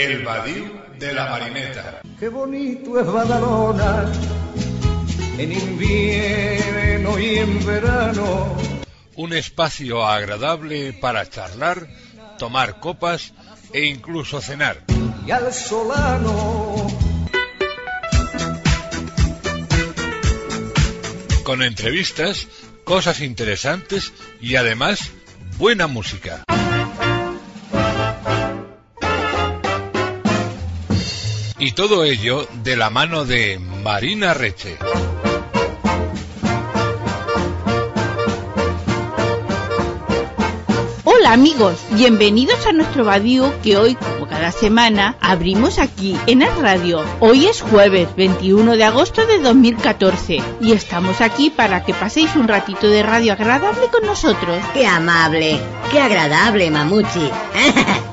El Badiu de la Marineta. Qué bonito es Badalona, en invierno y en verano. Un espacio agradable para charlar, tomar copas e incluso cenar. Y al solano. Con entrevistas, cosas interesantes y además buena música. Y todo ello de la mano de Marina Reche. Hola amigos, bienvenidos a nuestro Badiu que hoy, como cada semana, abrimos aquí en el radio. Hoy es jueves 21 de agosto de 2014 y estamos aquí para que paséis un ratito de radio agradable con nosotros. ¡Qué amable! ¡Qué agradable, Mamuchi!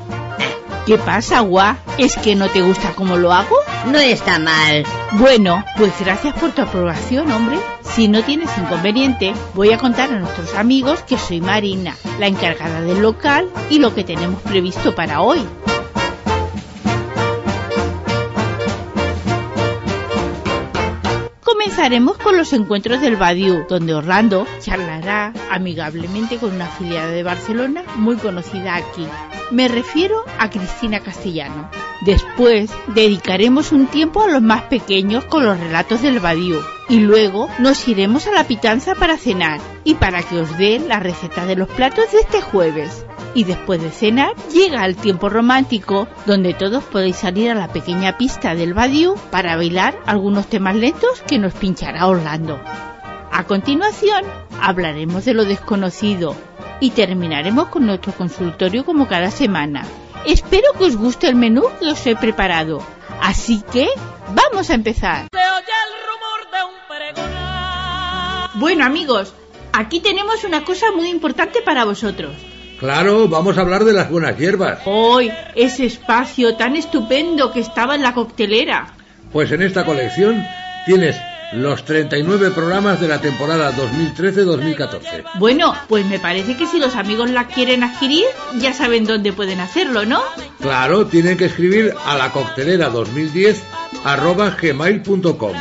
¿Qué pasa, Gua? ¿Es que no te gusta cómo lo hago? No está mal. Bueno, pues gracias por tu aprobación, hombre. Si no tienes inconveniente, voy a contar a nuestros amigos que soy Marina, la encargada del local y lo que tenemos previsto para hoy. Comenzaremos con los encuentros del Badiou, donde Orlando charlará amigablemente con una afiliada de Barcelona muy conocida aquí. Me refiero a Cristina Castellano. Después dedicaremos un tiempo a los más pequeños con los relatos del Badiou y luego nos iremos a la pitanza para cenar y para que os dé la receta de los platos de este jueves. Y después de cenar llega el tiempo romántico donde todos podéis salir a la pequeña pista del Badiou para bailar algunos temas lentos que nos pinchará Orlando. A continuación hablaremos de lo desconocido y terminaremos con nuestro consultorio como cada semana. Espero que os guste el menú que os he preparado. Así que vamos a empezar. Bueno amigos, aquí tenemos una cosa muy importante para vosotros. Claro, vamos a hablar de las buenas hierbas. Hoy, ese espacio tan estupendo que estaba en la coctelera. Pues en esta colección tienes los 39 programas de la temporada 2013-2014. Bueno, pues me parece que si los amigos la quieren adquirir, ya saben dónde pueden hacerlo, ¿no? Claro, tienen que escribir a la coctelera 2010 arroba gmail.com.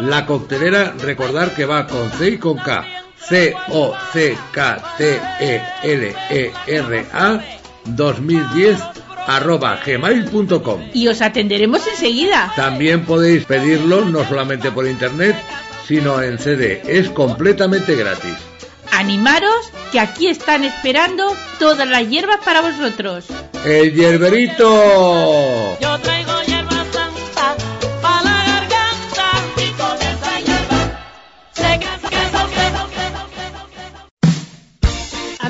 La coctelera, recordar que va con C y con K. C-O-C-K-T-E-L-E-R-A 2010 arroba gmail.com. Y os atenderemos enseguida. También podéis pedirlo no solamente por internet, sino en CD. Es completamente gratis. Animaros que aquí están esperando todas las hierbas para vosotros. ¡El hierberito! Yo traigo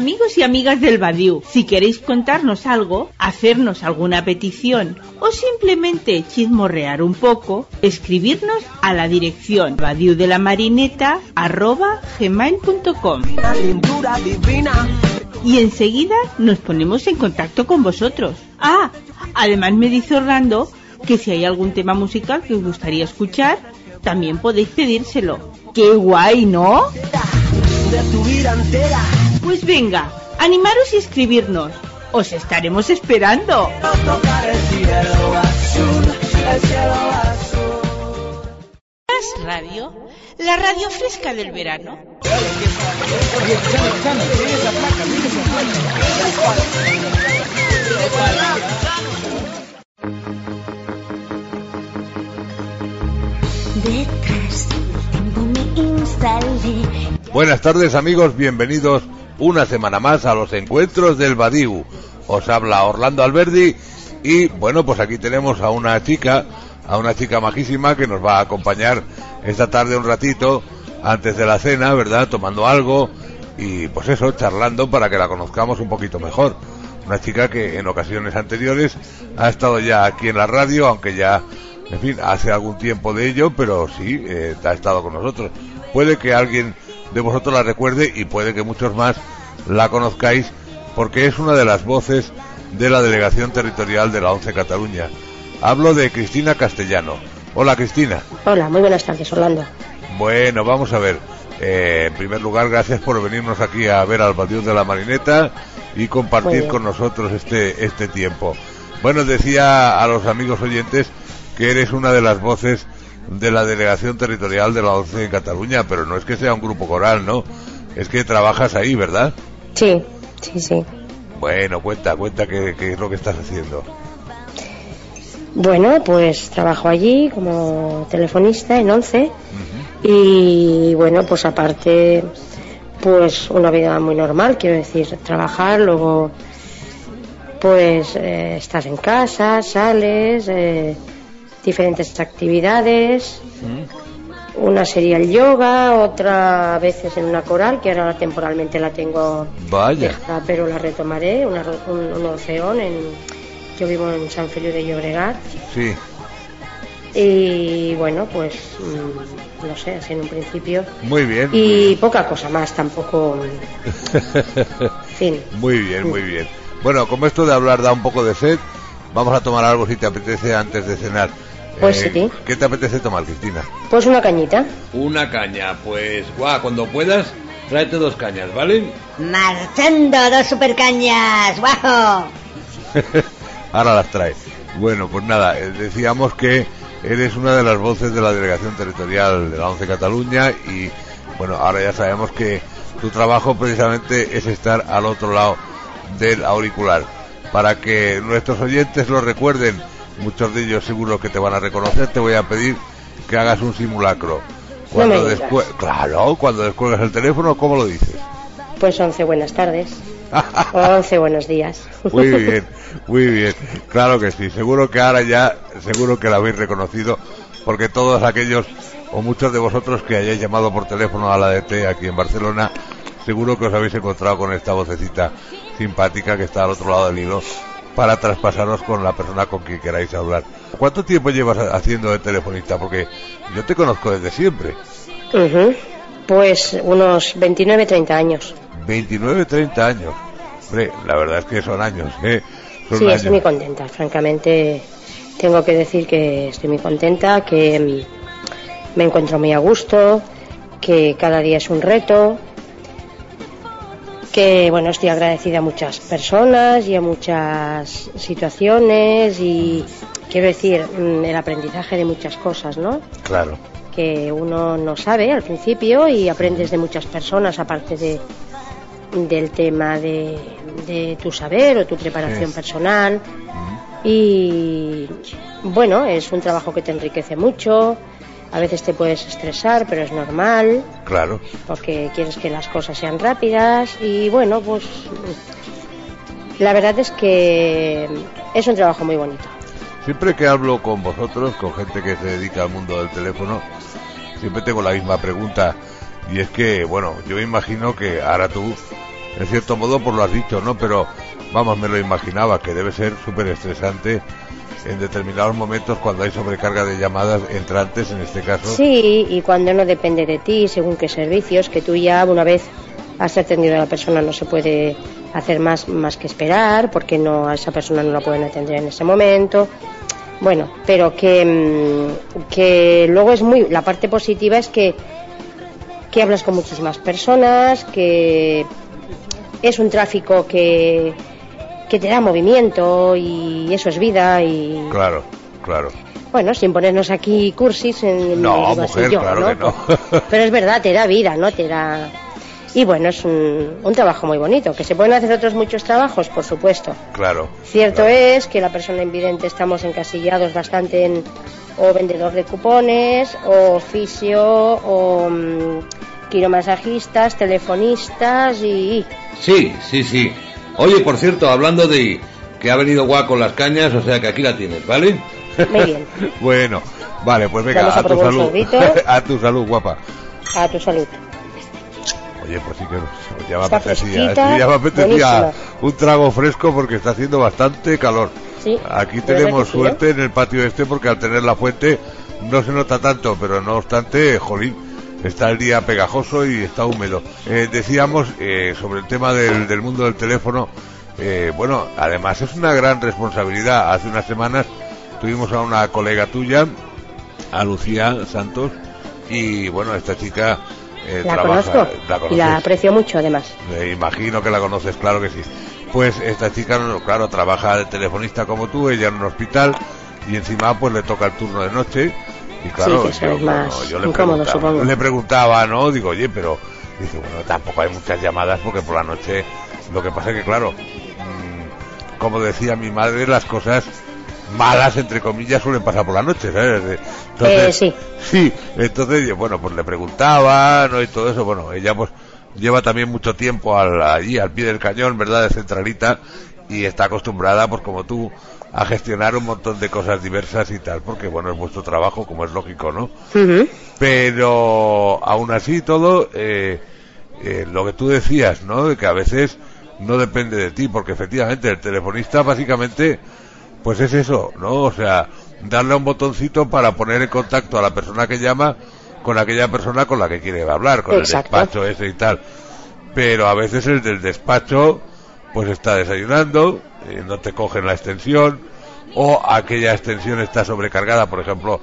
Amigos y amigas del Badiou, si queréis contarnos algo, hacernos alguna petición o simplemente chismorrear un poco, escribirnos a la dirección badiudelamarineta@gmail.com y enseguida nos ponemos en contacto con vosotros. Ah, además me dice Orlando que si hay algún tema musical que os gustaría escuchar, también podéis pedírselo. ¡Qué guay, ¿no? Pues venga, animaros y escribirnos. Os estaremos esperando. ¿Es radio? La radio fresca del verano. Detrás tengo me instalé. Buenas tardes amigos, bienvenidos una semana más a los encuentros del Badiu. Os habla Orlando Alberdi y bueno, pues aquí tenemos a una chica, a una chica majísima que nos va a acompañar esta tarde un ratito antes de la cena, ¿verdad? Tomando algo y pues eso, charlando para que la conozcamos un poquito mejor. Una chica que en ocasiones anteriores ha estado ya aquí en la radio, aunque ya, en fin, hace algún tiempo de ello, pero sí, eh, ha estado con nosotros. Puede que alguien de vosotros la recuerde y puede que muchos más la conozcáis porque es una de las voces de la delegación territorial de la ONCE Cataluña. Hablo de Cristina Castellano. Hola Cristina. Hola, muy buenas tardes, Orlando. Bueno, vamos a ver. Eh, en primer lugar, gracias por venirnos aquí a ver al Badiou de la Marineta y compartir con nosotros este, este tiempo. Bueno, decía a los amigos oyentes que eres una de las voces de la delegación territorial de la ONCE en Cataluña, pero no es que sea un grupo coral, ¿no? Es que trabajas ahí, ¿verdad? Sí, sí, sí. Bueno, cuenta, cuenta qué, qué es lo que estás haciendo. Bueno, pues trabajo allí como telefonista en 11 y bueno, pues aparte, pues una vida muy normal, quiero decir, trabajar, luego pues eh, estás en casa, sales, eh, diferentes actividades. Una sería el yoga, otra a veces en una coral, que ahora temporalmente la tengo Vaya. dejada, pero la retomaré, una, un, un orfeón en, yo vivo en San Feliu de Llobregat Sí, y bueno, pues mm, no sé, así en un principio. muy bien. Y poca cosa más, tampoco, fin. Muy bien, muy bien. Bueno, como esto de hablar da un poco de sed, vamos a tomar algo si te apetece antes de cenar. Eh, Pues sí. ¿Qué te apetece tomar, Cristina? Pues una cañita. Una caña, pues, guau, cuando puedas, tráete dos cañas, ¿vale? Marchando, dos supercañas. ¡Guau! Ahora las trae. Bueno, pues nada, eh, decíamos que eres una de las voces de la delegación territorial de la ONCE Cataluña y bueno, ahora ya sabemos que tu trabajo precisamente es estar al otro lado del auricular. Para que nuestros oyentes lo recuerden, muchos de ellos seguro que te van a reconocer, te voy a pedir que hagas un simulacro. Cuando descue- claro, cuando descuelgas el teléfono, ¿cómo lo dices? Pues 11 buenas tardes. O 11 buenos días. Muy bien, muy bien. Claro que sí. Seguro que ahora ya, seguro que la habéis reconocido, porque todos aquellos o muchos de vosotros que hayáis llamado por teléfono a la DT aquí en Barcelona, seguro que os habéis encontrado con esta vocecita simpática que está al otro lado del hilo para traspasaros con la persona con quien queráis hablar. ¿Cuánto tiempo llevas haciendo de telefonista? Porque yo te conozco desde siempre. Pues unos 29, 30 años. 29, 30 años. Hombre, la verdad es que son años, ¿eh? Son Sí, años. estoy muy contenta. Francamente, tengo que decir que estoy muy contenta, que mm, me encuentro muy a gusto, que cada día es un reto, que bueno, estoy agradecida a muchas personas y a muchas situaciones y quiero decir, mm, el aprendizaje de muchas cosas, ¿no? Claro. que uno no sabe al principio y aprendes de muchas personas aparte de del tema de, de tu saber o tu preparación Sí. personal y bueno es un trabajo que te enriquece mucho a veces te puedes estresar pero es normal Claro. porque quieres que las cosas sean rápidas y bueno pues la verdad es que es un trabajo muy bonito Siempre que hablo con vosotros, con gente que se dedica al mundo del teléfono, siempre tengo la misma pregunta. Y es que, bueno, yo me imagino que ahora tú, en cierto modo, por lo has dicho, ¿no? Pero, vamos, me lo imaginaba, que debe ser súper estresante en determinados momentos cuando hay sobrecarga de llamadas entrantes, en este caso. Sí, y cuando no depende de ti, según qué servicios, que tú ya una vez has atendido a la persona no se puede hacer más, más que esperar, porque no a esa persona no la pueden atender en ese momento. Bueno, pero que, mm, que luego es muy. La parte positiva es que, que hablas con muchísimas personas, que es un tráfico que, que te da movimiento y eso es vida y Claro, claro. bueno, sin ponernos aquí cursis en No, mujer, yo, claro ¿no? que no. Pero es verdad, te da vida, ¿no? Te da... Y bueno, es un, un trabajo muy bonito. ¿Que se pueden hacer otros muchos trabajos? Por supuesto. Claro. Cierto claro. es que la persona invidente estamos encasillados bastante en o vendedor de cupones, o oficio, o mm, quiromasajistas, telefonistas y... Sí, sí, sí. Oye, por cierto, hablando de que ha venido guapo con las cañas, o sea que aquí la tienes, ¿vale? Muy bien, Bueno, vale, pues venga, Vamos a a tu salud. a tu salud, guapa. a tu salud. Oye, pues sí que ya me apetecía, ya me apetecía un trago fresco porque está haciendo bastante calor. Sí, Aquí tenemos ¿eh? suerte en el patio este porque al tener la fuente no se nota tanto, pero no obstante, jolín, está el día pegajoso y está húmedo. Eh, decíamos eh, sobre el tema del, del mundo del teléfono, eh, bueno, además es una gran responsabilidad. Hace unas semanas tuvimos a una colega tuya, a Lucía Santos, y bueno, esta chica eh, La trabaja, conozco la y la aprecio mucho además. Imagino que la conoces, claro que sí. pues esta chica, claro, trabaja de telefonista como tú, ella en un hospital y encima pues le toca el turno de noche y claro, yo, le, preguntaba, supongo. le preguntaba, ¿no? Digo, oye, pero dice, bueno, tampoco hay muchas llamadas porque por la noche lo que pasa es que, claro, mm, como decía mi madre, las cosas malas, entre comillas, suelen pasar por la noche, ¿sabes? Entonces, Eh, sí. Sí, entonces, yo, bueno, pues le preguntaba, ¿no? Y todo eso, bueno, ella pues lleva también mucho tiempo al, allí, al pie del cañón, ¿verdad? De centralita, y está acostumbrada, pues como tú, a gestionar un montón de cosas diversas y tal, porque bueno, es vuestro trabajo, como es lógico, ¿no? Pero aún así todo, eh, eh, lo que tú decías, ¿no? De que a veces no depende de ti, porque efectivamente el telefonista básicamente, pues es eso, ¿no? O sea, darle a un botoncito para poner en contacto a la persona que llama con aquella persona con la que quiere hablar, con Exacto. el despacho ese y tal. Pero a veces el del despacho, pues está desayunando, eh, no te cogen la extensión, o aquella extensión está sobrecargada, por ejemplo,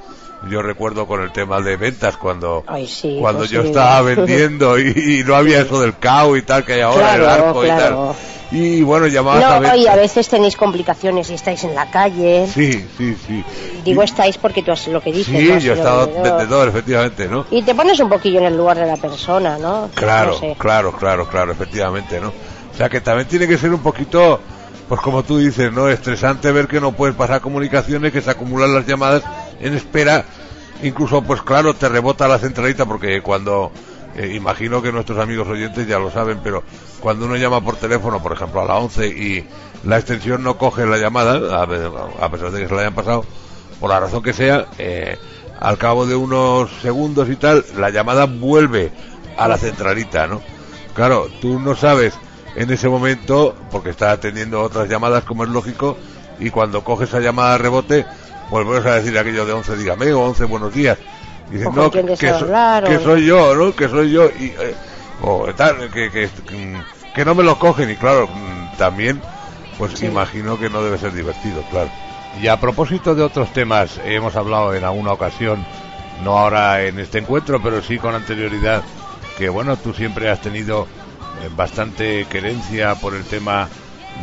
yo recuerdo con el tema de ventas cuando Ay, sí, cuando pues yo estaba vendiendo y, y no había eso del CAO y tal que hay ahora el arco claro. y tal y bueno llamabas a No, ventas y a veces tenéis complicaciones y estáis en la calle. sí sí sí Digo estáis porque tú has lo que dices. sí yo he estado vendedor. vendedor efectivamente no Y te pones un poquillo en el lugar de la persona, ¿no? Claro, No sé. claro, claro, claro, efectivamente, ¿no? O sea que también tiene que ser un poquito, pues como tú dices, ¿no? Estresante ver que no puedes pasar comunicaciones, que se acumulan las llamadas en espera, incluso, pues claro, te rebota la centralita porque cuando, eh, imagino que nuestros amigos oyentes ya lo saben, pero cuando uno llama por teléfono, por ejemplo, a la 11 y la extensión no coge la llamada, a pesar de que se la hayan pasado, por la razón que sea, eh, al cabo de unos segundos y tal, la llamada vuelve a la centralita, ¿no? Claro, tú no sabes en ese momento, porque estás atendiendo otras llamadas, como es lógico, y cuando coges esa llamada de rebote, pues vuelves a decir aquello de 11 dígame o 11 buenos días. Y no, que, deseo so- hablar, que o- soy yo, ¿no? Que soy yo, y, eh, o tal, que, que, mm, que no me lo cogen, y claro, mm, también, pues imagino que no debe ser divertido, claro. Y a propósito de otros temas, hemos hablado en alguna ocasión, no ahora en este encuentro, pero sí con anterioridad, que bueno, tú siempre has tenido bastante querencia por el tema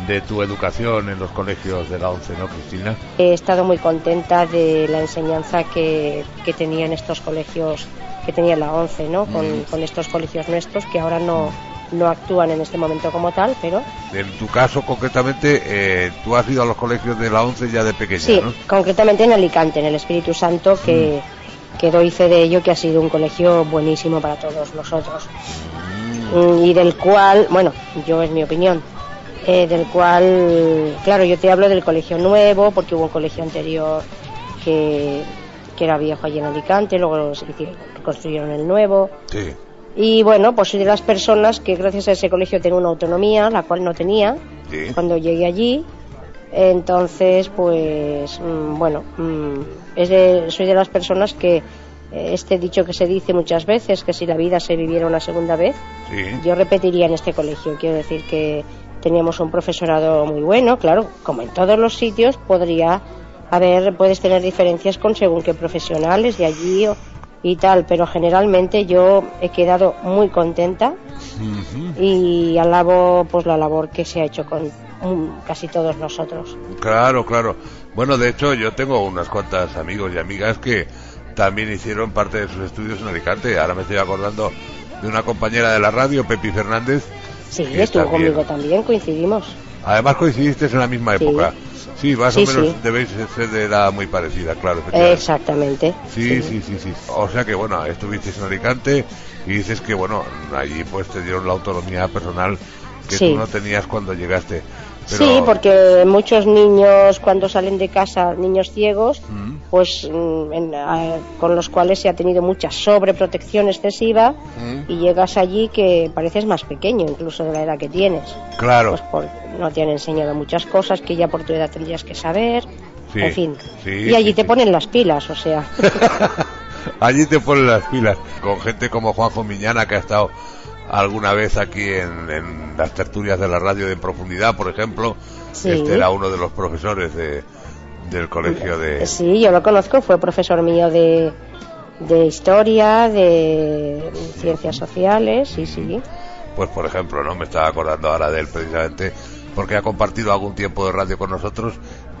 de tu educación en los colegios de la ONCE, ¿no, Cristina? He estado muy contenta de la enseñanza que, que tenía en estos colegios, que tenía la ONCE, ¿no? Con, Mm. con estos colegios nuestros que ahora no, no actúan en este momento como tal, pero En tu caso, concretamente, eh, tú has ido a los colegios de la ONCE ya de pequeña, sí, ¿no? concretamente en Alicante, en el Espíritu Santo, que, que doy fe de ello, que ha sido un colegio buenísimo para todos nosotros. Mm, Y del cual, bueno, yo es mi opinión, eh, del cual, claro, yo te hablo del colegio nuevo, porque hubo un colegio anterior que, que era viejo allí en Alicante, luego se construyeron el nuevo. Sí. Y bueno, pues soy de las personas que gracias a ese colegio tengo una autonomía, la cual no tenía Sí. cuando llegué allí. Entonces, pues, mm, bueno, mm, es de- soy de las personas que este dicho que se dice muchas veces, que si la vida se viviera una segunda vez, Sí. yo repetiría en este colegio. Quiero decir que teníamos un profesorado muy bueno, claro, como en todos los sitios podría haber, puedes tener diferencias con según qué profesionales de allí o- y tal, pero generalmente yo he quedado muy contenta y alabo pues la labor que se ha hecho con mm, casi todos nosotros. Claro, claro. Bueno, de hecho, yo tengo unas cuantas amigos y amigas que también hicieron parte de sus estudios en Alicante. Ahora me estoy acordando de una compañera de la radio, Pepi Fernández. Sí, estuvo también- conmigo también, coincidimos. Además coincidiste en la misma Sí. época. Sí, más Sí, o menos sí. debéis ser de edad muy parecida, claro. Exactamente. Sí, sí, sí, sí. O sea que bueno, estuviste en Alicante y dices que bueno, allí pues te dieron la autonomía personal que tú no tenías cuando llegaste. Pero, Sí, porque muchos niños cuando salen de casa, niños ciegos, Mm, pues mm, en- a- con los cuales se ha tenido mucha sobreprotección excesiva mm, y llegas allí que pareces más pequeño incluso de la edad que tienes. claro. Pues por- no te han enseñado muchas cosas que ya por tu edad tendrías que saber. Sí, en fin. sí, y allí sí, te ponen las pilas, o sea. Allí te ponen las pilas. Con gente como Juanjo Miñana, que ha estado alguna vez aquí en, en las tertulias de la radio de profundidad, por ejemplo. Sí. Este era uno de los profesores de, del colegio de... Sí, yo lo conozco, fue profesor mío de, de historia, de ciencias sociales, sí, sí. Pues por ejemplo, no me estaba acordando ahora de él precisamente porque ha compartido algún tiempo de radio con nosotros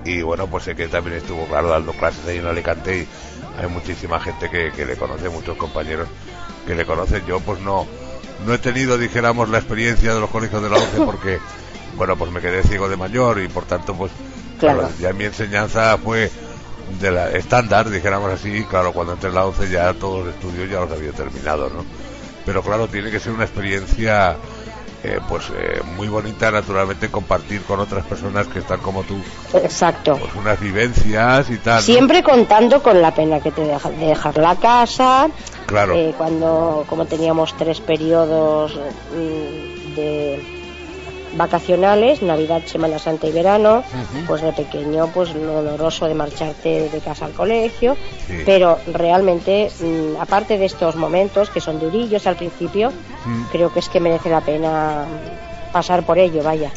y bueno, pues sé que también estuvo, claro, dando clases ahí en Alicante y hay muchísima gente que, que le conoce, muchos compañeros que le conocen. Yo pues no, no he tenido, dijéramos, la experiencia de los colegios de la ONCE porque, bueno, pues me quedé ciego de mayor y por tanto, pues, Claro. claro, ya mi enseñanza fue de la estándar, dijéramos así, claro, cuando entré en la ONCE ya todos los estudios ya los había terminado, ¿no? Pero claro, tiene que ser una experiencia, eh, pues, eh, muy bonita, naturalmente, compartir con otras personas que están como tú, Exacto. pues, unas vivencias y tal. ¿no? Siempre contando con la pena que te deja de dejar la casa, Claro. eh, cuando como teníamos tres periodos mm, de vacacionales, Navidad, Semana Santa y verano, pues de pequeño pues lo doloroso de marcharte de casa al colegio, Sí. pero realmente mm, aparte de estos momentos que son durillos al principio, Mm. creo que es que merece la pena pasar por ello, vaya.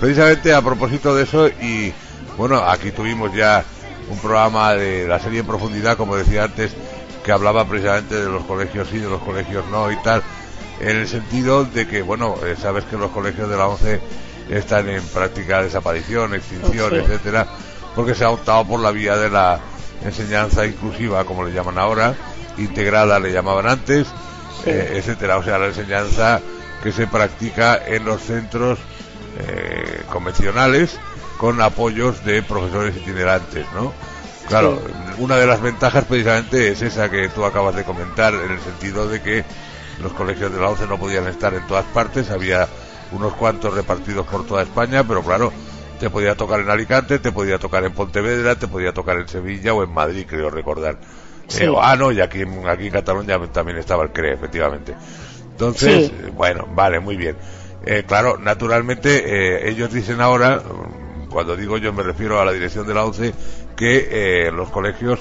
Precisamente a propósito de eso, y bueno, aquí tuvimos ya un programa de la serie en profundidad, como decía antes, que hablaba precisamente de los colegios sí, de los colegios no y tal, en el sentido de que, bueno, eh, sabes que los colegios de la ONCE están en práctica desaparición, extinción, Sí. etcétera, porque se ha optado por la vía de la enseñanza inclusiva, como le llaman ahora, integrada le llamaban antes, Sí. eh, etcétera, o sea, la enseñanza que se practica en los centros eh, convencionales con apoyos de profesores itinerantes, ¿no? Claro, una de las ventajas precisamente es esa que tú acabas de comentar, en el sentido de que los colegios de la ONCE no podían estar en todas partes, había unos cuantos repartidos por toda España, pero claro, te podía tocar en Alicante, te podía tocar en Pontevedra, te podía tocar en Sevilla o en Madrid, creo recordar. Sí. Eh, ah, no, y aquí, en- aquí en Cataluña también estaba el CRE, efectivamente. Entonces, Sí. eh, bueno, vale, muy bien. Eh, claro, naturalmente, eh, ellos dicen ahora, cuando digo yo me refiero a la dirección de la ONCE, que eh, los colegios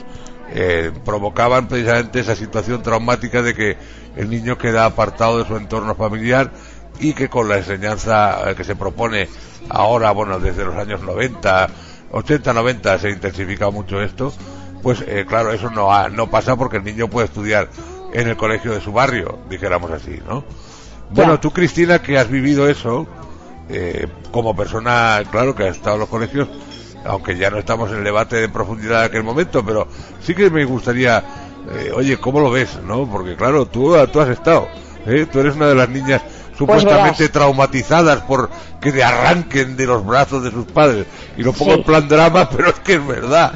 eh, provocaban precisamente esa situación traumática de que el niño queda apartado de su entorno familiar y que con la enseñanza eh, que se propone ahora, bueno, desde los años 90, 80, 90 se intensifica mucho esto, pues eh, claro, eso no, ha- no pasa porque el niño puede estudiar en el colegio de su barrio, dijéramos así, ¿no? Bueno, Ya. tú, Cristina, que has vivido eso, eh, como persona, claro, que has estado en los colegios, aunque ya no estamos en el debate de profundidad de aquel momento, pero sí que me gustaría, eh, oye, ¿cómo lo ves, no? Porque claro, tú, tú has estado, ¿eh? Tú eres una de las niñas supuestamente verás. traumatizadas por que te arranquen de los brazos de sus padres. Y lo pongo Sí. en plan drama, pero es que es verdad.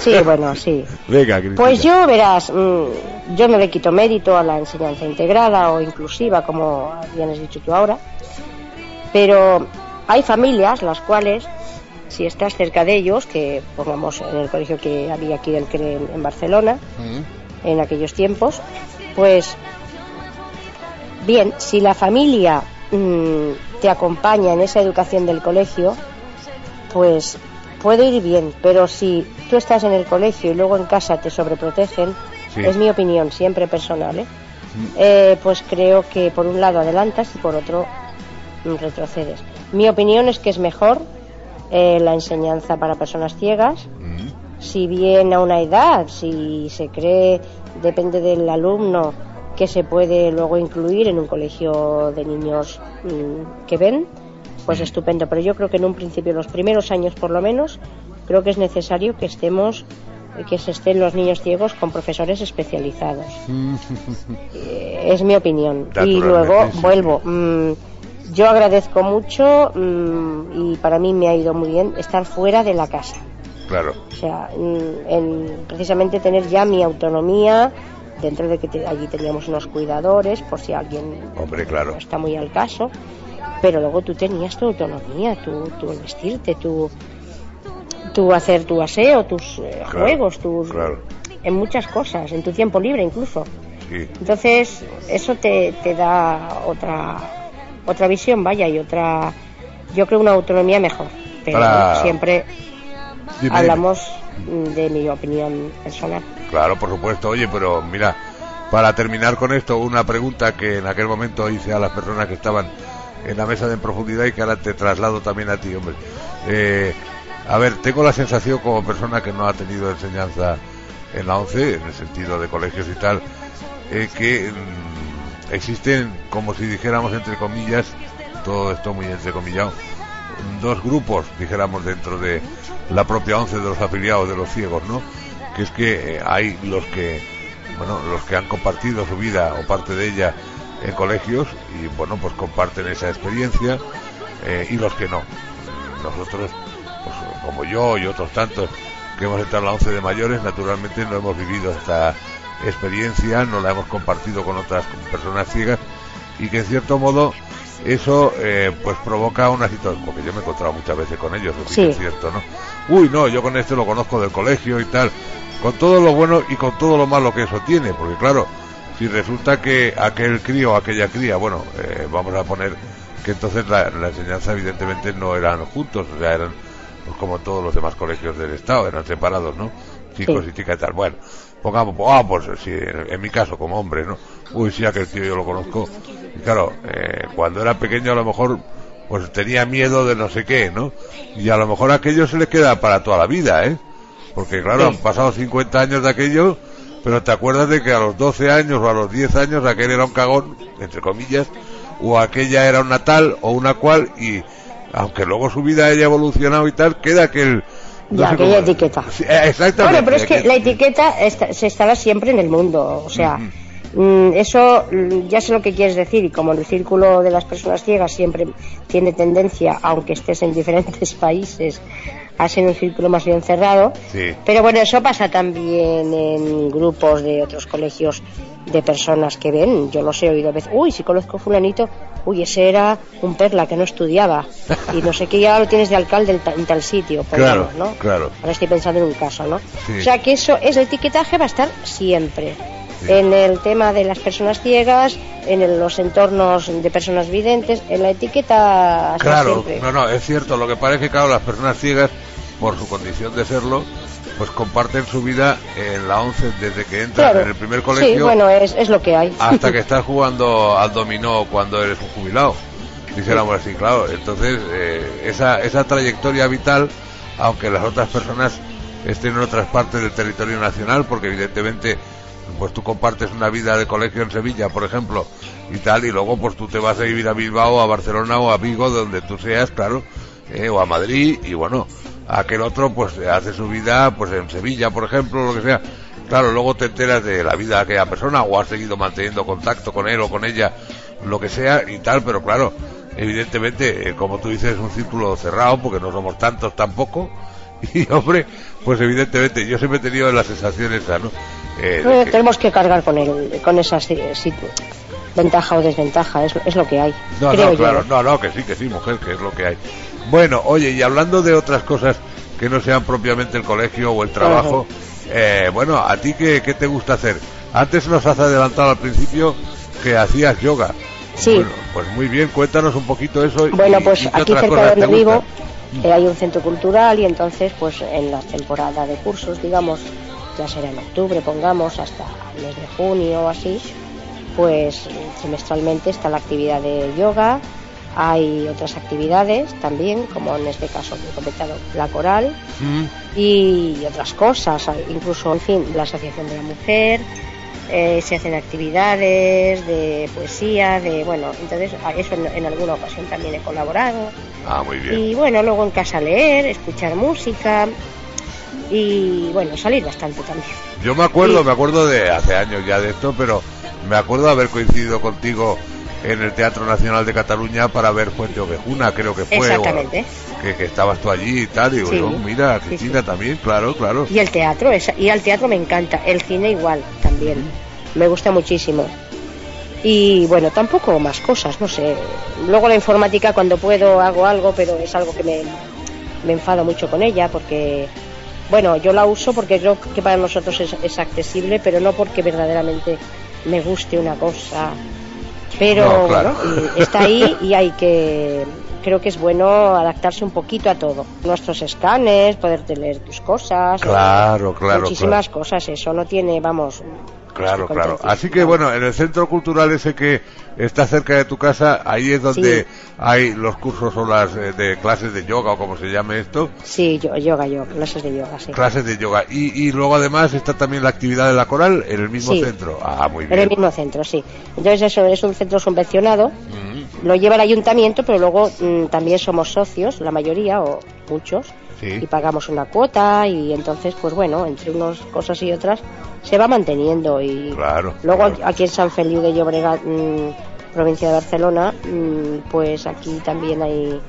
Sí, bueno, sí. Venga, Cristina. Pues yo, verás, mm, yo no le quito mérito a la enseñanza integrada o inclusiva, como bien has dicho tú ahora, pero hay familias las cuales, si estás cerca de ellos, que pongamos en el colegio que había aquí del CRE en, en Barcelona, Mm, en aquellos tiempos, pues bien, si la familia mm, te acompaña en esa educación del colegio, pues puede ir bien, pero si tú estás en el colegio y luego en casa te sobreprotegen, Sí. es mi opinión, siempre personal, ¿eh? Eh, pues creo que por un lado adelantas y por otro mm, retrocedes. Mi opinión es que es mejor eh, la enseñanza para personas ciegas, si bien a una edad, si se cree, depende del alumno, que se puede luego incluir en un colegio de niños mm, que ven, pues estupendo. Pero yo creo que en un principio, los primeros años por lo menos, creo que es necesario que estemos, que se estén los niños ciegos con profesores especializados. Eh, es mi opinión. Y luego vuelvo. mm, yo agradezco mucho mm, y para mí me ha ido muy bien estar fuera de la casa. Claro. O sea, mm, en precisamente tener ya mi autonomía, dentro de que te- allí teníamos unos cuidadores, por si alguien Hombre, claro. no está muy al caso, pero luego tú tenías tu autonomía, tu, tu vestirte, tu, tu hacer tu aseo, tus eh, Claro, juegos, tus, claro. en muchas cosas, en tu tiempo libre incluso. Sí. Entonces, eso te, te da otra, otra visión, vaya, y otra, yo creo una autonomía mejor. Pero Para- siempre Dime, hablamos de mi opinión personal. Claro, por supuesto. Oye, pero mira, para terminar con esto, una pregunta que en aquel momento hice a las personas que estaban en la mesa de en profundidad y que ahora te traslado también a ti, hombre. Eh, a ver, tengo la sensación como persona que no ha tenido enseñanza en la ONCE, en el sentido de colegios y tal, eh, que mm, existen, como si dijéramos entre comillas, todo esto muy entrecomillado, dos grupos, dijéramos, dentro de la propia once de los afiliados de los ciegos, ¿no? Que es que eh, hay los que, bueno, los que han compartido su vida o parte de ella en colegios y, bueno, pues comparten esa experiencia eh, y los que no. Nosotros, pues, como yo y otros tantos que hemos entrado a la once de mayores, naturalmente no hemos vivido esta experiencia, no la hemos compartido con otras personas ciegas y que en cierto modo eso eh, pues provoca una situación, porque yo me he encontrado muchas veces con ellos, sí es cierto, ¿no? Uy, no, yo con este lo conozco del colegio y tal, con todo lo bueno y con todo lo malo que eso tiene, porque claro, si resulta que aquel crío o aquella cría, bueno, eh, vamos a poner que entonces la, la enseñanza evidentemente no eran juntos, o sea, eran pues, como todos los demás colegios del Estado, eran separados, ¿no? Chicos Sí. y chicas y tal. Bueno, pongamos, ah, pues sí, en, en mi caso como hombre, ¿no? Uy, sí, aquel tío yo lo conozco. Y claro, eh, cuando era pequeño a lo mejor pues tenía miedo de no sé qué, ¿no? Y a lo mejor aquello se le queda para toda la vida, ¿eh? Porque claro, Sí. han pasado 50 años de aquello, pero te acuerdas de que a los 12 años o a los 10 años aquel era un cagón, entre comillas, o aquella era una tal o una cual y aunque luego su vida haya evolucionado y tal, queda aquel... no Ya, aquella cómo- etiqueta. Sí, eh, exactamente. Bueno, pero es que la etiqueta está- se estará siempre en el mundo, o sea, eso mm, ya sé lo que quieres decir y como el círculo de las personas ciegas siempre tiene tendencia, aunque estés en diferentes países, a ser un círculo más bien cerrado, Sí. pero bueno, eso pasa también en grupos de otros colegios de personas que ven, yo los he oído a veces, uy, si conozco a fulanito, uy, ese era un perla que no estudiaba y no sé qué, ya lo tienes de alcalde en, ta- en tal sitio, Claro, pongamos, ¿no? claro. Ahora estoy pensando en un caso, ¿no? Sí. O sea que eso, es el etiquetaje va a estar siempre. En el tema de las personas ciegas, en el- los entornos de personas videntes, en la etiqueta Claro, siempre. no, no, es cierto. Lo que parece que, claro, las personas ciegas, por su condición de serlo, pues comparten su vida en la 11 desde que Claro. en el primer colegio Sí, bueno, es, es lo que hay. hasta que estás jugando al dominó cuando eres un jubilado. Dijéramos así, claro. Entonces, eh, esa, esa trayectoria vital, aunque las otras personas estén en otras partes del territorio nacional, porque evidentemente pues tú compartes una vida de colegio en Sevilla, por ejemplo, y tal, y luego pues tú te vas a vivir a Bilbao, a Barcelona o a Vigo, donde tú seas, claro, eh, o a Madrid, y bueno, aquel otro pues hace su vida pues en Sevilla, por ejemplo, lo que sea. Claro, luego te enteras de la vida de aquella persona o has seguido manteniendo contacto con él o con ella, lo que sea y tal, pero claro, evidentemente, eh, como tú dices, es un círculo cerrado porque no somos tantos tampoco. Y hombre, pues evidentemente yo siempre he tenido la sensación esa, ¿no? Eh, Eh, que- Tenemos que cargar con él, con esa si- ventaja o desventaja, es, es lo que hay. No, creo no, yo. claro, no, no, que sí, que sí, mujer, que es lo que hay. Bueno, oye, y hablando de otras cosas que no sean propiamente el colegio o el trabajo, eh, bueno, ¿a ti qué, qué te gusta hacer? Antes nos has adelantado al principio que hacías yoga. Sí. Bueno, pues muy bien, cuéntanos un poquito eso. Bueno, y pues aquí cerca de donde vivo eh, hay un centro cultural y entonces pues en la temporada de cursos, digamos, ya será en octubre, pongamos, hasta el mes de junio o así, pues semestralmente está la actividad de yoga, hay otras actividades también, como en este caso he comentado, la coral Mm, y otras cosas, incluso, en fin, la Asociación de la Mujer, eh, se hacen actividades de poesía, de, bueno, entonces a eso en, en alguna ocasión también he colaborado. Ah, muy bien. Y bueno, luego en casa leer, escuchar música y bueno, salir bastante también. Yo me acuerdo, Sí. me acuerdo de hace años ya de esto, pero me acuerdo de haber coincidido contigo en el Teatro Nacional de Cataluña para ver Fuente Ovejuna, creo que fue. o- Exactamente. que, que estabas tú allí y tal, y digo, Sí. yo, mira, Sí, Cristina también, claro, claro. Y el teatro, es, y al teatro me encanta, el cine igual también, me gusta muchísimo. Y bueno, tampoco más cosas, no sé. Luego la informática cuando puedo hago algo, pero es algo que me, me enfado mucho con ella porque, bueno, yo la uso porque creo que para nosotros es, es accesible, pero no porque verdaderamente me guste una cosa. Pero No, claro. bueno, está ahí y hay que, creo que es bueno adaptarse un poquito a todo. Nuestros escanes, poderte leer tus cosas. Claro, claro, Muchísimas cosas, eso no tiene, vamos. Claro, claro. Así que bueno, en el centro cultural ese que está cerca de tu casa, ahí es donde Sí. hay los cursos o las eh, de clases de yoga o como se llame esto, Sí, yo, yoga, yo, clases de yoga, sí. clases de yoga. Y, y luego además está también la actividad de la coral en el mismo Sí. centro. Ah, muy En el bien. mismo centro, sí. Entonces eso es un centro subvencionado Mm, lo lleva el ayuntamiento, pero luego mm, también somos socios, la mayoría o muchos, Sí. y pagamos una cuota y entonces, pues bueno, entre unas cosas y otras se va manteniendo y Claro. luego claro. aquí en San Feliu de Llobregat, mm, provincia de Barcelona, mm, pues aquí también hay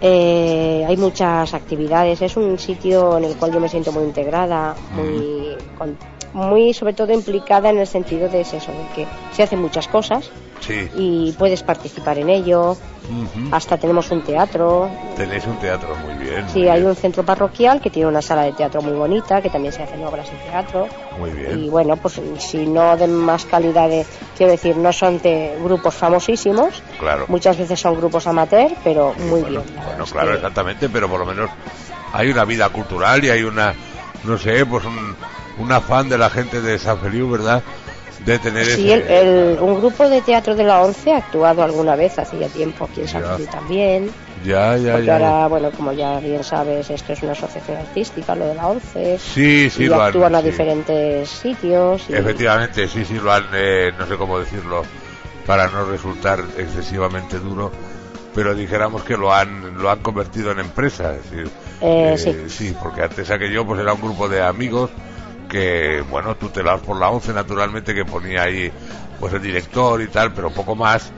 eh, hay muchas actividades. Es un sitio en el cual yo me siento muy integrada, muy, con- muy sobre todo implicada en el sentido de eso, de que se hacen muchas cosas Sí. y puedes participar en ello. Hasta tenemos un teatro. Tenéis un teatro muy bien. Sí, muy hay bien, un centro parroquial que tiene una sala de teatro muy bonita, que también se hacen obras de teatro. Muy bien. Y bueno, pues si no de más calidad, de, quiero decir, no son de grupos famosísimos, Claro. muchas veces son grupos amateur, pero muy bueno, bien. bueno, claro, que- exactamente, pero por lo menos hay una vida cultural y hay una, no sé, pues un, un afán de la gente de San Feliu, ¿verdad? De tener Sí, ese... el, el- un grupo de teatro de la ONCE ha actuado alguna vez, hacía tiempo aquí en San. Feliu también. Ya, ya, porque ya. ahora, bueno, como ya bien sabes, esto es una asociación artística, lo de la ONCE. Sí, sí, y lo han- actúan a sí. diferentes sitios. y- Efectivamente, sí, sí, lo han, eh, no sé cómo decirlo, para no resultar excesivamente duro, pero dijéramos que lo han, lo han convertido en empresa. Es decir, Eh, sí. porque antes aquello pues era un grupo de amigos que, bueno, tutelados por la ONCE naturalmente, que ponía ahí pues el director y tal, pero poco más,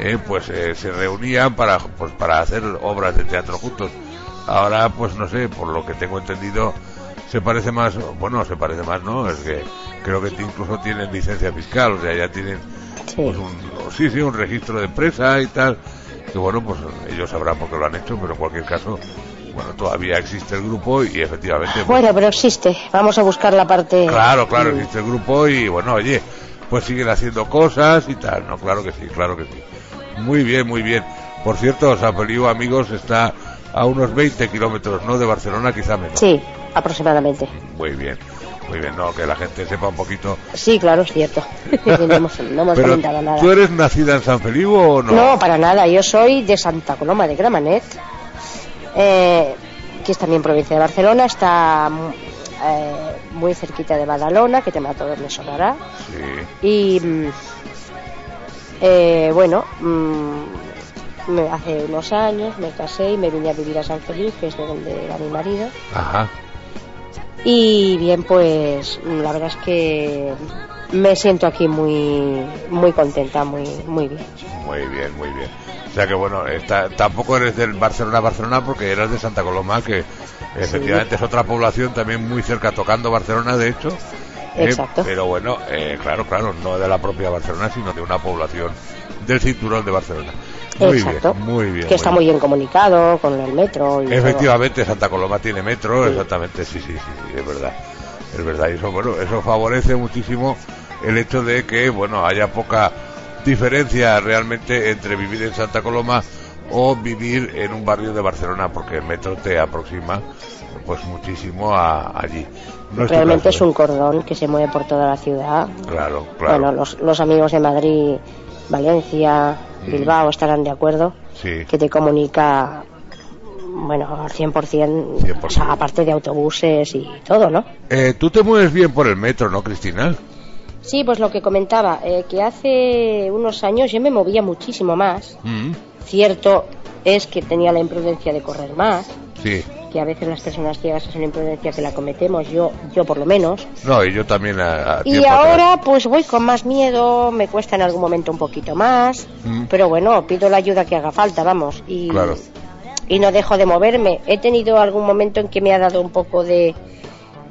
eh, pues eh, se reunían para, pues, para hacer obras de teatro juntos. Ahora, pues no sé, por lo que tengo entendido, se parece más, bueno, se parece más, ¿no? Es que creo que incluso tienen licencia fiscal, o sea, ya tienen Sí. pues un, sí, sí, un registro de empresa y tal, que bueno, pues ellos sabrán por qué lo han hecho, pero en cualquier caso, bueno, todavía existe el grupo y efectivamente... pues, Bueno, pero existe. Vamos a buscar la parte. Claro, claro, existe el grupo y bueno, oye, pues siguen haciendo cosas y tal, ¿no? Claro que sí, claro que sí. Muy bien, muy bien. Por cierto, San Feliu, amigos, está a unos 20 kilómetros, ¿no? De Barcelona, quizá menos. Sí, aproximadamente. Muy bien, muy bien, no, que la gente sepa un poquito. Sí, claro, es cierto. no hemos, no hemos Pero, comentado nada. ¿tú eres nacida en San Feliu o no? No, para nada. Yo soy de Santa Coloma de Gramenet, eh, que es también provincia de Barcelona. Está eh, muy cerquita de Badalona, que te mato me sonará. Sí, Y mm, eh, bueno, mm, hace unos años me casé y me vine a vivir a San Feliu, que es de donde era mi marido. ajá. Y bien, pues mm, la verdad es que me siento aquí muy muy contenta, muy muy bien. Muy bien, muy bien. O sea que bueno, está, tampoco eres del Barcelona, Barcelona, porque eras de Santa Coloma, que efectivamente es otra población también muy cerca, tocando Barcelona, de hecho. Eh, Exacto. pero bueno, eh, claro, claro, no de la propia Barcelona, sino de una población del cinturón de Barcelona. Muy Exacto. bien, muy bien. que está muy bien comunicado con el metro y todo. Efectivamente, Santa Coloma tiene metro, exactamente, sí, sí, sí, sí, es verdad. Es verdad, y eso, bueno, eso favorece muchísimo el hecho de que, bueno, haya poca diferencia realmente entre vivir en Santa Coloma o vivir en un barrio de Barcelona, porque el metro te aproxima pues muchísimo a allí. No Realmente es un cordón que se mueve por toda la ciudad. Claro, claro. Bueno, los, los amigos de Madrid, Valencia, Mm. Bilbao estarán de acuerdo. Sí. Que te comunica, bueno, al 100%, 100%. o sea, aparte de autobuses y todo, ¿no? Eh, Tú te mueves bien por el metro, ¿no, Cristina? Sí, pues lo que comentaba, eh, que hace unos años yo me movía muchísimo más. Mm, Cierto es que tenía la imprudencia de correr más, sí. que a veces las personas ciegas es una imprudencia que la cometemos, yo, yo por lo menos. No, y yo también a, a Y atrás. ahora pues voy con más miedo, me cuesta en algún momento un poquito más, Mm. pero bueno, pido la ayuda que haga falta, vamos, y, Claro. y no dejo de moverme. He tenido algún momento en que me ha dado un poco de,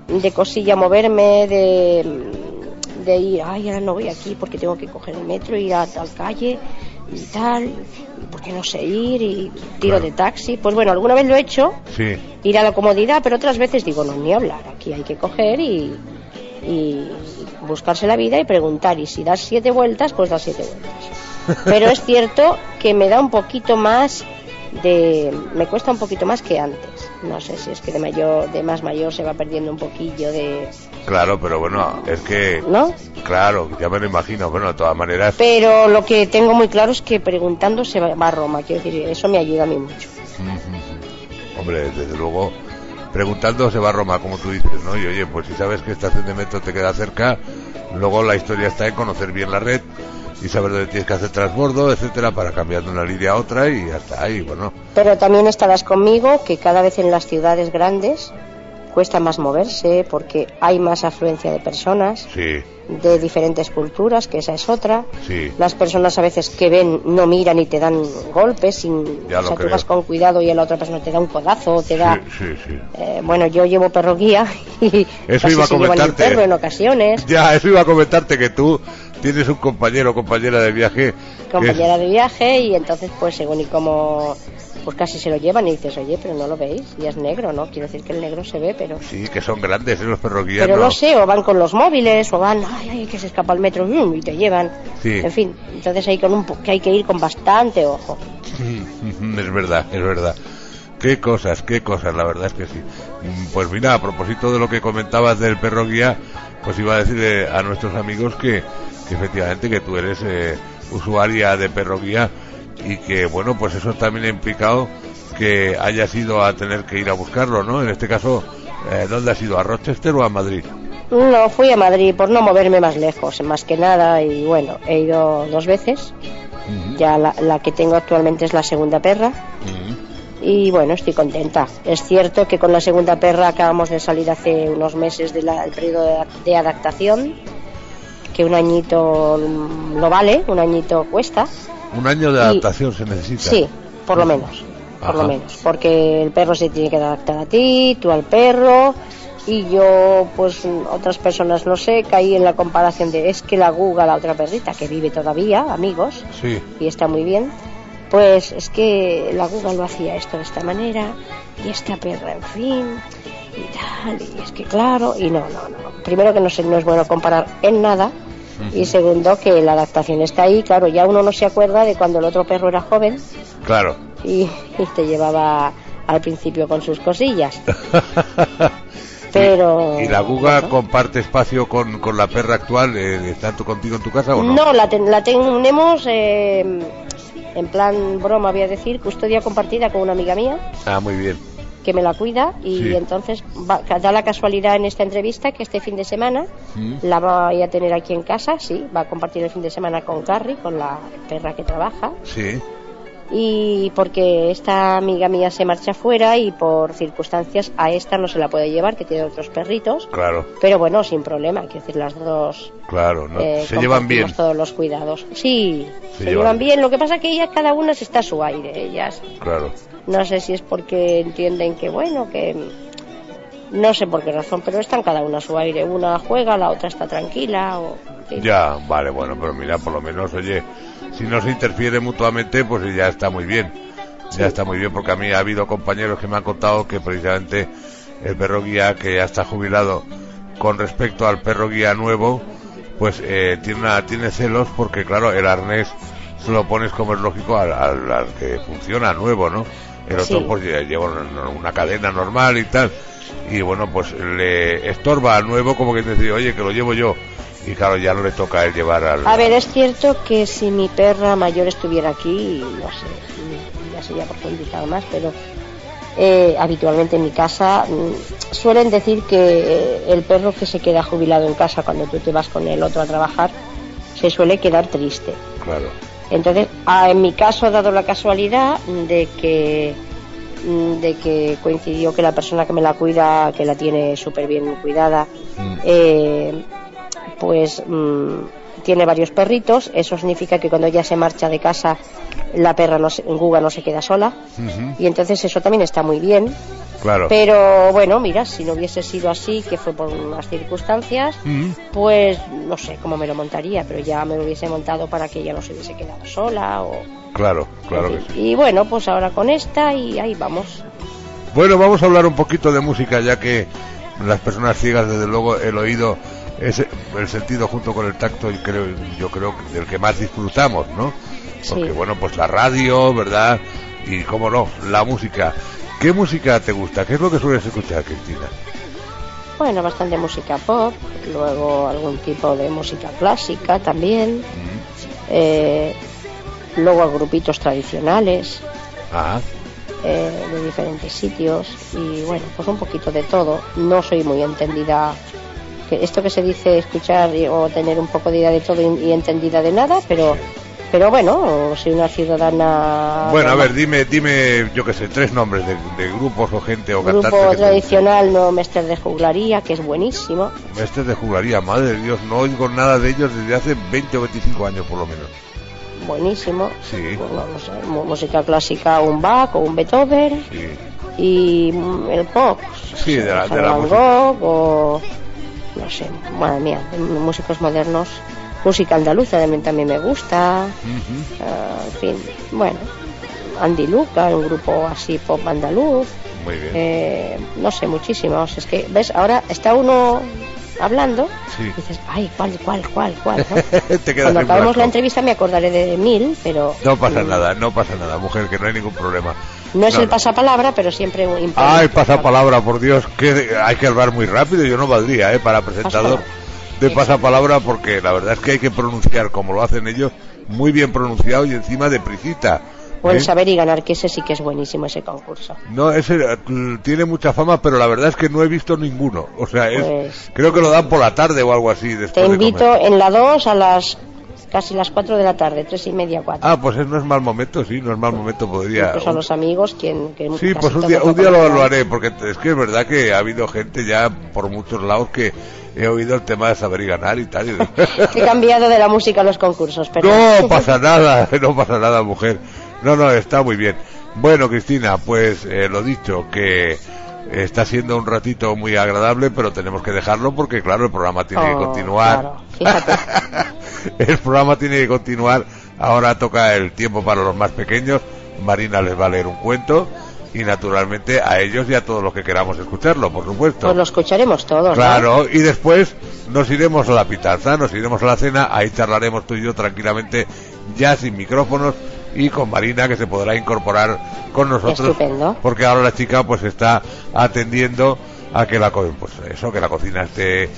de cosilla moverme, de, de ir, ay, ahora no voy aquí porque tengo que coger el metro, ir a tal calle y tal, porque no sé ir y tiro Claro. de taxi. Pues bueno, alguna vez lo he hecho, Sí. ir a la comodidad, pero otras veces digo, no, ni hablar, aquí hay que coger y, y buscarse la vida y preguntar, y si das siete vueltas, pues das siete vueltas. Pero es cierto que me da un poquito más de, me cuesta un poquito más que antes. No sé si es que de mayor, de más mayor se va perdiendo un poquillo de, Claro, pero bueno, es que... ¿no? Claro, ya me lo imagino. Bueno, de todas maneras, Pero lo que tengo muy claro es que preguntando se va a Roma, quiero decir, eso me ayuda a mí mucho. Hombre, desde luego, preguntando se va a Roma, como tú dices, ¿no? Y oye, pues si sabes que estación de metro te queda cerca, luego la historia está en conocer bien la red y saber dónde tienes que hacer transbordo, etcétera, para cambiar de una línea a otra y hasta ahí, bueno. Pero también estarás conmigo que cada vez en las ciudades grandes cuesta más moverse porque hay más afluencia de personas Sí, de diferentes culturas, que esa es otra. sí. Las personas a veces que ven no miran y te dan golpes, sin, Ya o lo sea, tú creo. vas con cuidado y a la otra persona te da un codazo, te da... Sí. Eh, bueno, yo llevo perro guía y Eso iba a comentarte. perro en ocasiones. Ya, eso iba a comentarte que tú tienes un compañero o compañera de viaje. compañera de viaje y entonces pues según y como pues casi se lo llevan y dices oye pero no lo veis y es negro no quiero decir que el negro se ve pero Sí, que son grandes, ¿eh? los guías. pero no. sé o van con los móviles o van ay, ay que se escapa el metro mm, y te llevan Sí. en fin entonces hay con un que hay que ir con bastante ojo Es verdad, es verdad. Qué cosas, qué cosas, la verdad es que sí. Mm, Pues mira, a propósito de lo que comentabas del perro guía, pues iba a decirle a nuestros amigos que, que efectivamente que tú eres eh, usuaria de perro guía y que bueno, pues eso también ha implicado que hayas ido a tener que ir a buscarlo, ¿no? En este caso, eh, ¿dónde has ido? ¿A Rochester o a Madrid? no fui a Madrid por no moverme más lejos más que nada y bueno he ido dos veces ya la, la que tengo actualmente es la segunda perra y bueno, estoy contenta. Es cierto que con la segunda perra acabamos de salir hace unos meses del periodo de, de adaptación, que un añito lo vale, un añito cuesta. Un año de Y- adaptación se necesita. Sí, por lo menos, por lo menos, porque el perro se tiene que adaptar a ti, tú al perro. Y yo, pues otras personas, no sé, caí en la comparación de es que la Guga, la otra perrita, que vive todavía, amigos, Sí. y está muy bien, pues es que la Guga lo hacía esto de esta manera y esta perra, en fin, y tal, y es que claro, y no, no, no. Primero que no, se, no es bueno comparar en nada y segundo que la adaptación está ahí, claro, ya uno no se acuerda de cuando el otro perro era joven Claro. y, y te llevaba al principio con sus cosillas. Pero... ¿Y la Guga comparte espacio con, con la perra actual? Eh, ¿Está contigo en tu casa o no? No, la, ten- la tenemos eh, en plan broma, voy a decir, custodia compartida con una amiga mía Ah, muy bien. Que me la cuida y Sí. entonces va- da la casualidad en esta entrevista que este fin de semana la voy a tener aquí en casa, sí, va a compartir el fin de semana con Carrie, con la perra que trabaja Sí. y porque esta amiga mía se marcha fuera y por circunstancias a esta no se la puede llevar, que tiene otros perritos, Claro, pero bueno, sin problema, quiero decir, las dos claro. ¿no? eh, Se llevan bien. todos los cuidados. Sí, Se se, llevan llevan bien. Lo que pasa que ellas, cada una se está a su aire. Ellas, Claro. No sé si es porque entienden que, bueno, que. No sé por qué razón, pero están cada una a su aire. Una juega, la otra está tranquila. O. Ya, vale, bueno, pero mira, por lo menos, oye, si no se interfiere mutuamente, pues ya está muy bien. Ya está muy bien, porque a mí ha habido compañeros que me han contado que precisamente el perro guía que ya está jubilado con respecto al perro guía nuevo, pues eh, tiene, una, tiene celos porque, claro, el arnés se lo pones como es lógico al, al- al que funciona nuevo, ¿no? El otro Sí. pues lle- lleva una, una cadena normal y tal. Y bueno, pues le estorba al nuevo como que dice, oye, que lo llevo yo. Y claro, ya no le toca a él llevar al... A ver, es cierto que si mi perra mayor estuviera aquí, no sé, ya sería profundizado más, pero eh, habitualmente en mi casa mm, suelen decir que eh, el perro que se queda jubilado en casa cuando tú te vas con el otro a trabajar se suele quedar triste. Claro. Entonces, en mi caso ha dado la casualidad de que mm, de que coincidió que la persona que me la cuida, que la tiene súper bien cuidada, Mm. eh, pues mm, tiene varios perritos. Eso significa que cuando ella se marcha de casa, la perra no se, Guga no se queda sola. Y entonces eso también está muy bien. Claro. Pero bueno, mira, si no hubiese sido así, que fue por unas circunstancias, pues no sé cómo me lo montaría, pero ya me lo hubiese montado para que ella no se hubiese quedado sola. O... Claro, claro en que sí. Y bueno, pues ahora con esta y ahí vamos. Bueno, vamos a hablar un poquito de música, ya que las personas ciegas, desde luego, el oído es el sentido junto con el tacto, y creo, yo creo que del que más disfrutamos, ¿no? Porque Sí. bueno, pues la radio, ¿verdad? Y cómo no, la música. ¿Qué música te gusta? ¿Qué es lo que sueles escuchar, Cristina? Bueno, bastante música pop, luego algún tipo de música clásica también, eh, luego grupitos tradicionales Ah, eh, de diferentes sitios y bueno, pues un poquito de todo. No soy muy entendida que esto que se dice escuchar o tener un poco de idea de todo y, y entendida de nada, pero pero bueno, soy una ciudadana Bueno, a ver, dime, dime, yo qué sé, tres nombres de, de grupos o gente o cantantes. grupo te tradicional no Mester de juglaría, que es buenísimo. Este de jugaría, madre de Dios, no oigo nada de ellos desde hace 20 o 25 años por lo menos. buenísimo. Sí. Sé, mu- música clástica, un Bach o un Beethoven Sí, y mm, el pop. Sí, de la- de la Van música. Gogh o no sé, madre mía, músicos modernos. Música andaluza también, también me gusta. Ah, en fin, bueno. Andy Luca, un grupo así pop andaluz. muy bien. Eh, no sé, muchísimos. Es que, ¿ves? Ahora está uno hablando Sí. y dices, ay, ¿cuál, cuál, cuál, cuál? ¿no? Te Cuando acabemos la entrevista me acordaré de mil, pero No pasa nada, no pasa nada, mujer, que no hay ningún problema. No es No, el pasapalabra, pero siempre un imprevisto. Ay, pasapalabra, por Dios, que hay que hablar muy rápido, yo no valdría, ¿eh? Para presentador de pasapalabra, porque la verdad es que hay que pronunciar como lo hacen ellos, muy bien pronunciado y encima de prisita. O el ¿eh? saber y ganar, que ese sí que es buenísimo, ese concurso. No, ese eh, tiene mucha fama, pero la verdad es que no he visto ninguno. O sea, es, Pues- creo que lo dan por la tarde o algo así. Después Te de invito comer. en la 2 a las casi las 4 de la tarde, tres y media, 4. Ah, pues es- no es mal momento, sí, no es mal momento, podría. Pues a los amigos, quien, que Sí, pues un día, un día lo, haré, porque es que es verdad que ha habido gente ya por muchos lados que he oído el tema de saber y ganar y tal. He cambiado de la música a los concursos, pero... No pasa nada, no pasa nada, mujer. No, no, está muy bien. Bueno, Cristina, pues eh, lo dicho, que está siendo un ratito muy agradable, pero tenemos que dejarlo porque, claro, el programa tiene que Oh, continuar. claro, el programa tiene que continuar. Ahora toca el tiempo para los más pequeños. Marina les va a leer un cuento. Y naturalmente a ellos y a todos los que queramos escucharlo, por supuesto. Pues lo escucharemos todos, ¿no? Claro, y después nos iremos a la pitanza, nos iremos a la cena, ahí charlaremos tú y yo tranquilamente, ya sin micrófonos y con Marina que se podrá incorporar con nosotros. Estupendo. Porque ahora la chica pues está atendiendo a que la pues eso, que la cocina esté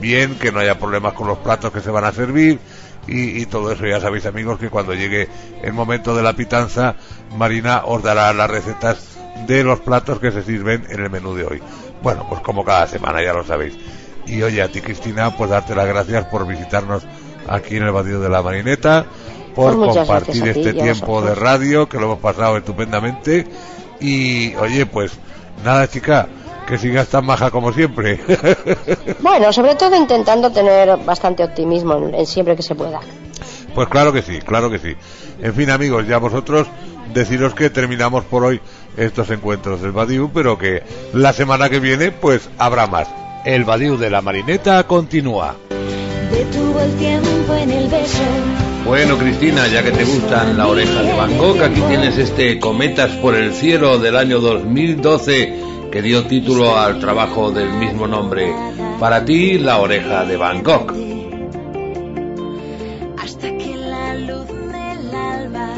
bien, que no haya problemas con los platos que se van a servir y, y todo eso. Ya sabéis amigos que cuando llegue el momento de la pitanza, Marina os dará las recetas de los platos que se sirven en el menú de hoy. Bueno, pues como cada semana ya lo sabéis. Y oye, a ti Cristina, pues darte las gracias por visitarnos aquí en el Badido de la Marineta, por Pues compartir ti este tiempo de radio, que lo hemos pasado estupendamente. Y oye, pues nada chica, que sigas tan maja como siempre. Bueno, sobre todo intentando tener bastante optimismo en, en siempre que se pueda. Pues claro que sí, claro que sí. En fin, amigos, ya vosotros deciros que terminamos por hoy estos encuentros del Badiou, pero que la semana que viene, pues habrá más. El Badiou de la Marineta continúa. Detuvo el tiempo en el beso. Bueno, Cristina, ya que te gustan la oreja de Bangkok, aquí tienes este Cometas por el cielo del año 2012 que dio título al trabajo del mismo nombre. Para ti, la oreja de Bangkok. Hasta que la luz del alba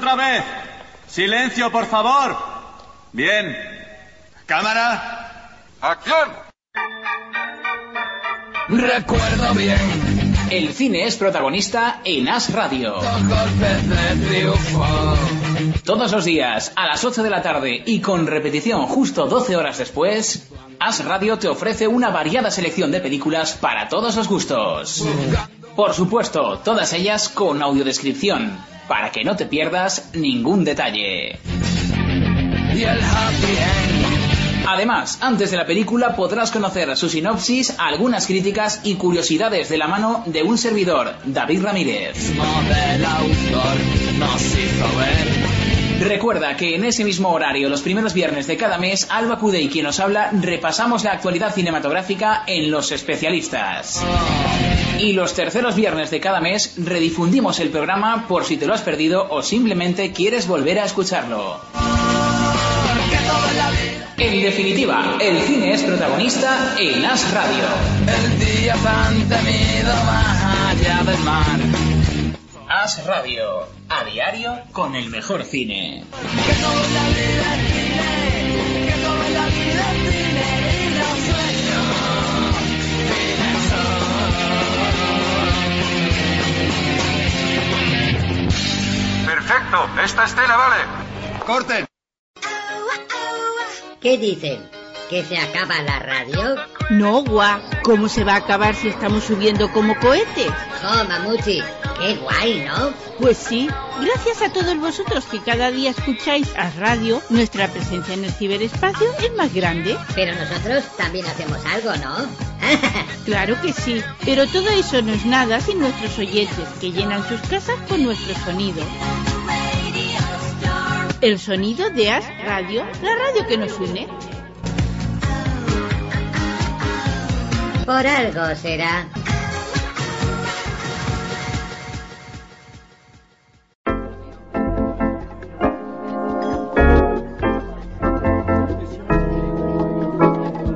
otra vez. Silencio, por favor. Bien. Cámara. ¡Acción! Recuerdo bien. El cine es protagonista en As Radio. Todos los días, a las 8 de la tarde y con repetición justo 12 horas después, As Radio te ofrece una variada selección de películas para todos los gustos. Por supuesto, todas ellas con audiodescripción, para que no te pierdas ningún detalle. Además, antes de la película podrás conocer su sinopsis, algunas críticas y curiosidades de la mano de un servidor, David Ramírez. Recuerda que en ese mismo horario, los primeros viernes de cada mes, Alba Cudey, quien nos habla, repasamos la actualidad cinematográfica en Los Especialistas. Y los terceros viernes de cada mes redifundimos el programa por si te lo has perdido o simplemente quieres volver a escucharlo. En definitiva, el cine es protagonista en As Radio. El día tan temido más allá del mar. As Radio, a diario con el mejor cine. Perfecto. Esta escena vale. Corten. ¿Qué dicen? ¿Que se acaba la radio? No, gua. ¿Cómo se va a acabar si estamos subiendo como cohetes? ¡Jo, mamuchi! ¡Qué guay, ¿no? Pues sí, gracias a todos vosotros que cada día escucháis a radio, nuestra presencia en el ciberespacio es más grande. Pero nosotros también hacemos algo, ¿no? Claro que sí, pero todo eso no es nada sin nuestros oyentes que llenan sus casas con nuestro sonido. El sonido de As Radio, la radio que nos une. Por algo será.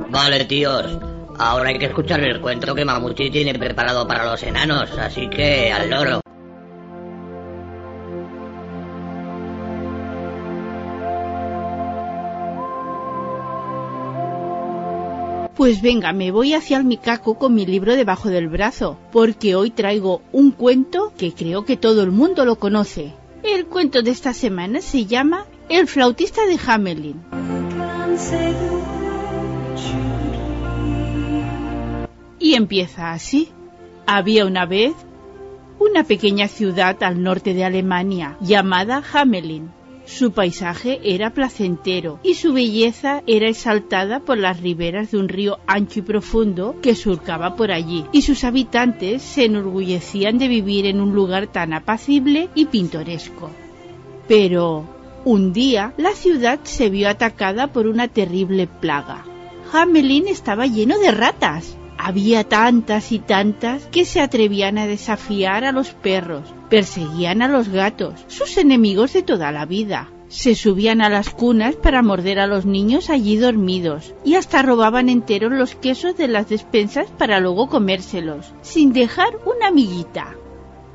Vale, tíos. Ahora hay que escuchar el cuento que Mamuchi tiene preparado para los enanos, así que al loro. Pues venga, me voy hacia el Mikako con mi libro debajo del brazo, porque hoy traigo un cuento que creo que todo el mundo lo conoce. El cuento de esta semana se llama El flautista de Hamelin. Y empieza así. Había una vez una pequeña ciudad al norte de Alemania llamada Hamelin. Su paisaje era placentero y su belleza era exaltada por las riberas de un río ancho y profundo que surcaba por allí, y sus habitantes se enorgullecían de vivir en un lugar tan apacible y pintoresco. Pero un día la ciudad se vio atacada por una terrible plaga. Hamelin estaba lleno de ratas. Había tantas y tantas que se atrevían a desafiar a los perros, perseguían a los gatos, sus enemigos de toda la vida. Se subían a las cunas para morder a los niños allí dormidos y hasta robaban enteros los quesos de las despensas para luego comérselos, sin dejar una miguita.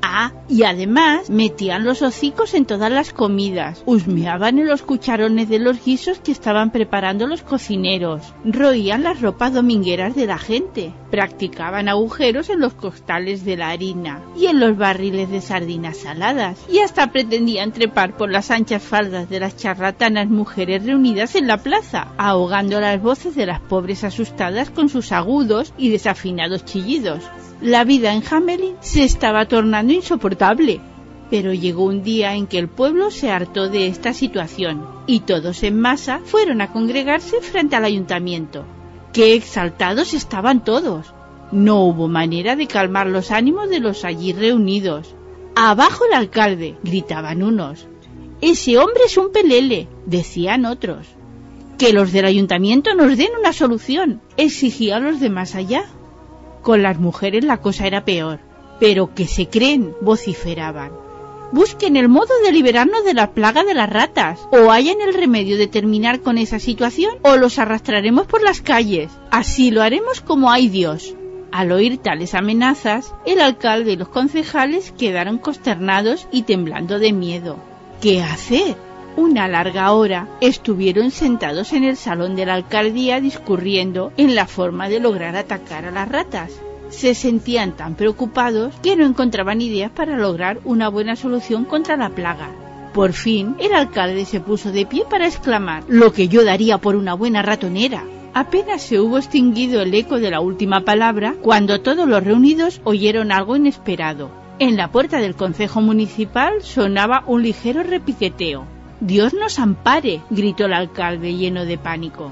Ah, y además metían los hocicos en todas las comidas, husmeaban en los cucharones de los guisos que estaban preparando los cocineros, roían las ropas domingueras de la gente, practicaban agujeros en los costales de la harina y en los barriles de sardinas saladas, y hasta pretendían trepar por las anchas faldas de las charlatanas mujeres reunidas en la plaza, ahogando las voces de las pobres asustadas con sus agudos y desafinados chillidos. La vida en Hamelin se estaba tornando insoportable. Pero llegó un día en que el pueblo se hartó de esta situación y todos en masa fueron a congregarse frente al ayuntamiento. ¡Qué exaltados estaban todos! No hubo manera de calmar los ánimos de los allí reunidos. ¡Abajo el alcalde! gritaban unos. Ese hombre es un pelele, decían otros. Que los del ayuntamiento nos den una solución, exigían los de más allá. Con las mujeres la cosa era peor. Pero que se creen, vociferaban. Busquen el modo de liberarnos de la plaga de las ratas, o hayan el remedio de terminar con esa situación, o los arrastraremos por las calles. Así lo haremos como hay Dios. Al oír tales amenazas, el alcalde y los concejales quedaron consternados y temblando de miedo. ¿Qué hacer? Una larga hora estuvieron sentados en el salón de la alcaldía discurriendo en la forma de lograr atacar a las ratas. Se sentían tan preocupados que no encontraban ideas para lograr una buena solución contra la plaga. Por fin, el alcalde se puso de pie para exclamar, lo que yo daría por una buena ratonera. Apenas se hubo extinguido el eco de la última palabra cuando todos los reunidos oyeron algo inesperado. En la puerta del concejo municipal sonaba un ligero repiqueteo. Dios nos ampare, gritó el alcalde lleno de pánico.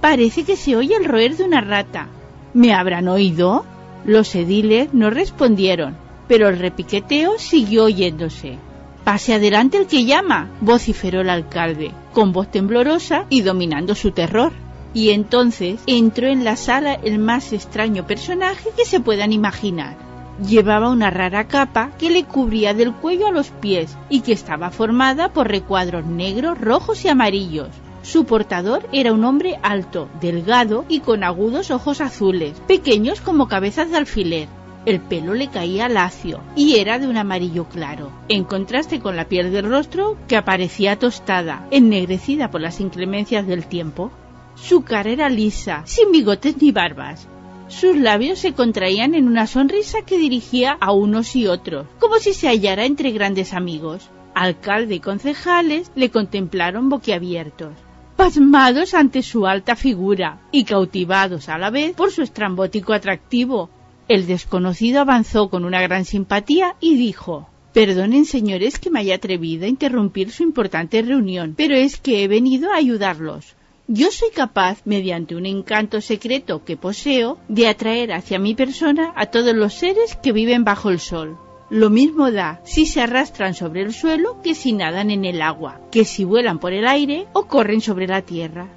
Parece que se oye el roer de una rata. ¿Me habrán oído? Los ediles no respondieron, pero el repiqueteo siguió oyéndose. Pase adelante el que llama, vociferó el alcalde, con voz temblorosa y dominando su terror. Y entonces entró en la sala el más extraño personaje que se puedan imaginar. Llevaba una rara capa que le cubría del cuello a los pies y que estaba formada por recuadros negros, rojos y amarillos. Su portador era un hombre alto, delgado y con agudos ojos azules, pequeños como cabezas de alfiler. El pelo le caía lacio y era de un amarillo claro, en contraste con la piel del rostro que aparecía tostada, ennegrecida por las inclemencias del tiempo. Su cara era lisa, sin bigotes ni barbas. Sus labios se contraían en una sonrisa que dirigía a unos y otros, como si se hallara entre grandes amigos. Alcalde y concejales le contemplaron boquiabiertos, pasmados ante su alta figura y cautivados a la vez por su estrambótico atractivo. El desconocido avanzó con una gran simpatía y dijo Perdonen, señores, que me haya atrevido a interrumpir su importante reunión, pero es que he venido a ayudarlos. Yo soy capaz, mediante un encanto secreto que poseo, de atraer hacia mi persona a todos los seres que viven bajo el sol. Lo mismo da si se arrastran sobre el suelo que si nadan en el agua, que si vuelan por el aire o corren sobre la tierra.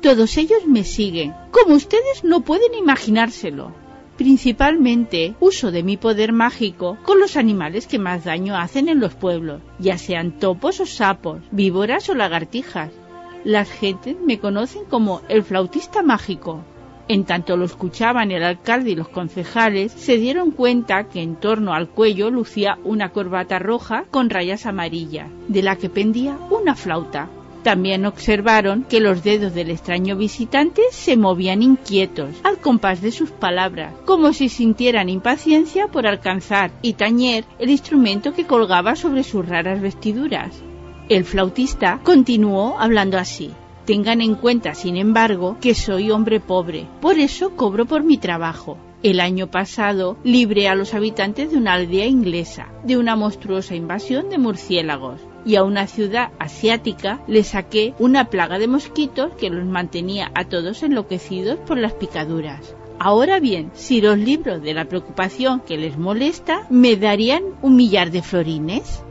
Todos ellos me siguen, como ustedes no pueden imaginárselo. Principalmente uso de mi poder mágico con los animales que más daño hacen en los pueblos, ya sean topos o sapos, víboras o lagartijas. Las gentes me conocen como el flautista mágico. En tanto lo escuchaban el alcalde y los concejales, se dieron cuenta que en torno al cuello lucía una corbata roja con rayas amarillas, de la que pendía una flauta. También observaron que los dedos del extraño visitante se movían inquietos al compás de sus palabras, como si sintieran impaciencia por alcanzar y tañer el instrumento que colgaba sobre sus raras vestiduras. El flautista continuó hablando así. Tengan en cuenta, sin embargo, que soy hombre pobre, por eso cobro por mi trabajo. El año pasado libré a los habitantes de una aldea inglesa de una monstruosa invasión de murciélagos y a una ciudad asiática le saqué una plaga de mosquitos que los mantenía a todos enloquecidos por las picaduras. Ahora bien, si los libro de la preocupación que les molesta, ¿me darían un millar de florines?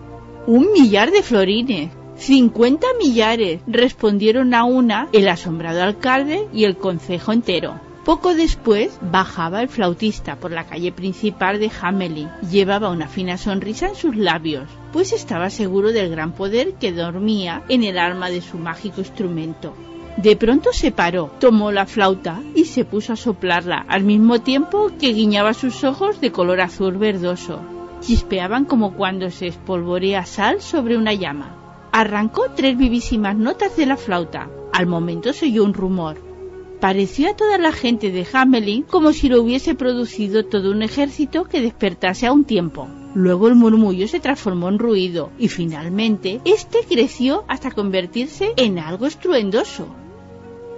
Un millar de florines. Cincuenta millares, respondieron a una el asombrado alcalde y el concejo entero. Poco después bajaba el flautista por la calle principal de Hamelin. Llevaba una fina sonrisa en sus labios, pues estaba seguro del gran poder que dormía en el alma de su mágico instrumento. De pronto se paró, tomó la flauta y se puso a soplarla, al mismo tiempo que guiñaba sus ojos de color azul verdoso. Chispeaban como cuando se espolvorea sal sobre una llama. Arrancó tres vivísimas notas de la flauta. Al momento se oyó un rumor. Pareció a toda la gente de Hamelin como si lo hubiese producido todo un ejército que despertase a un tiempo. Luego el murmullo se transformó en ruido y finalmente este creció hasta convertirse en algo estruendoso.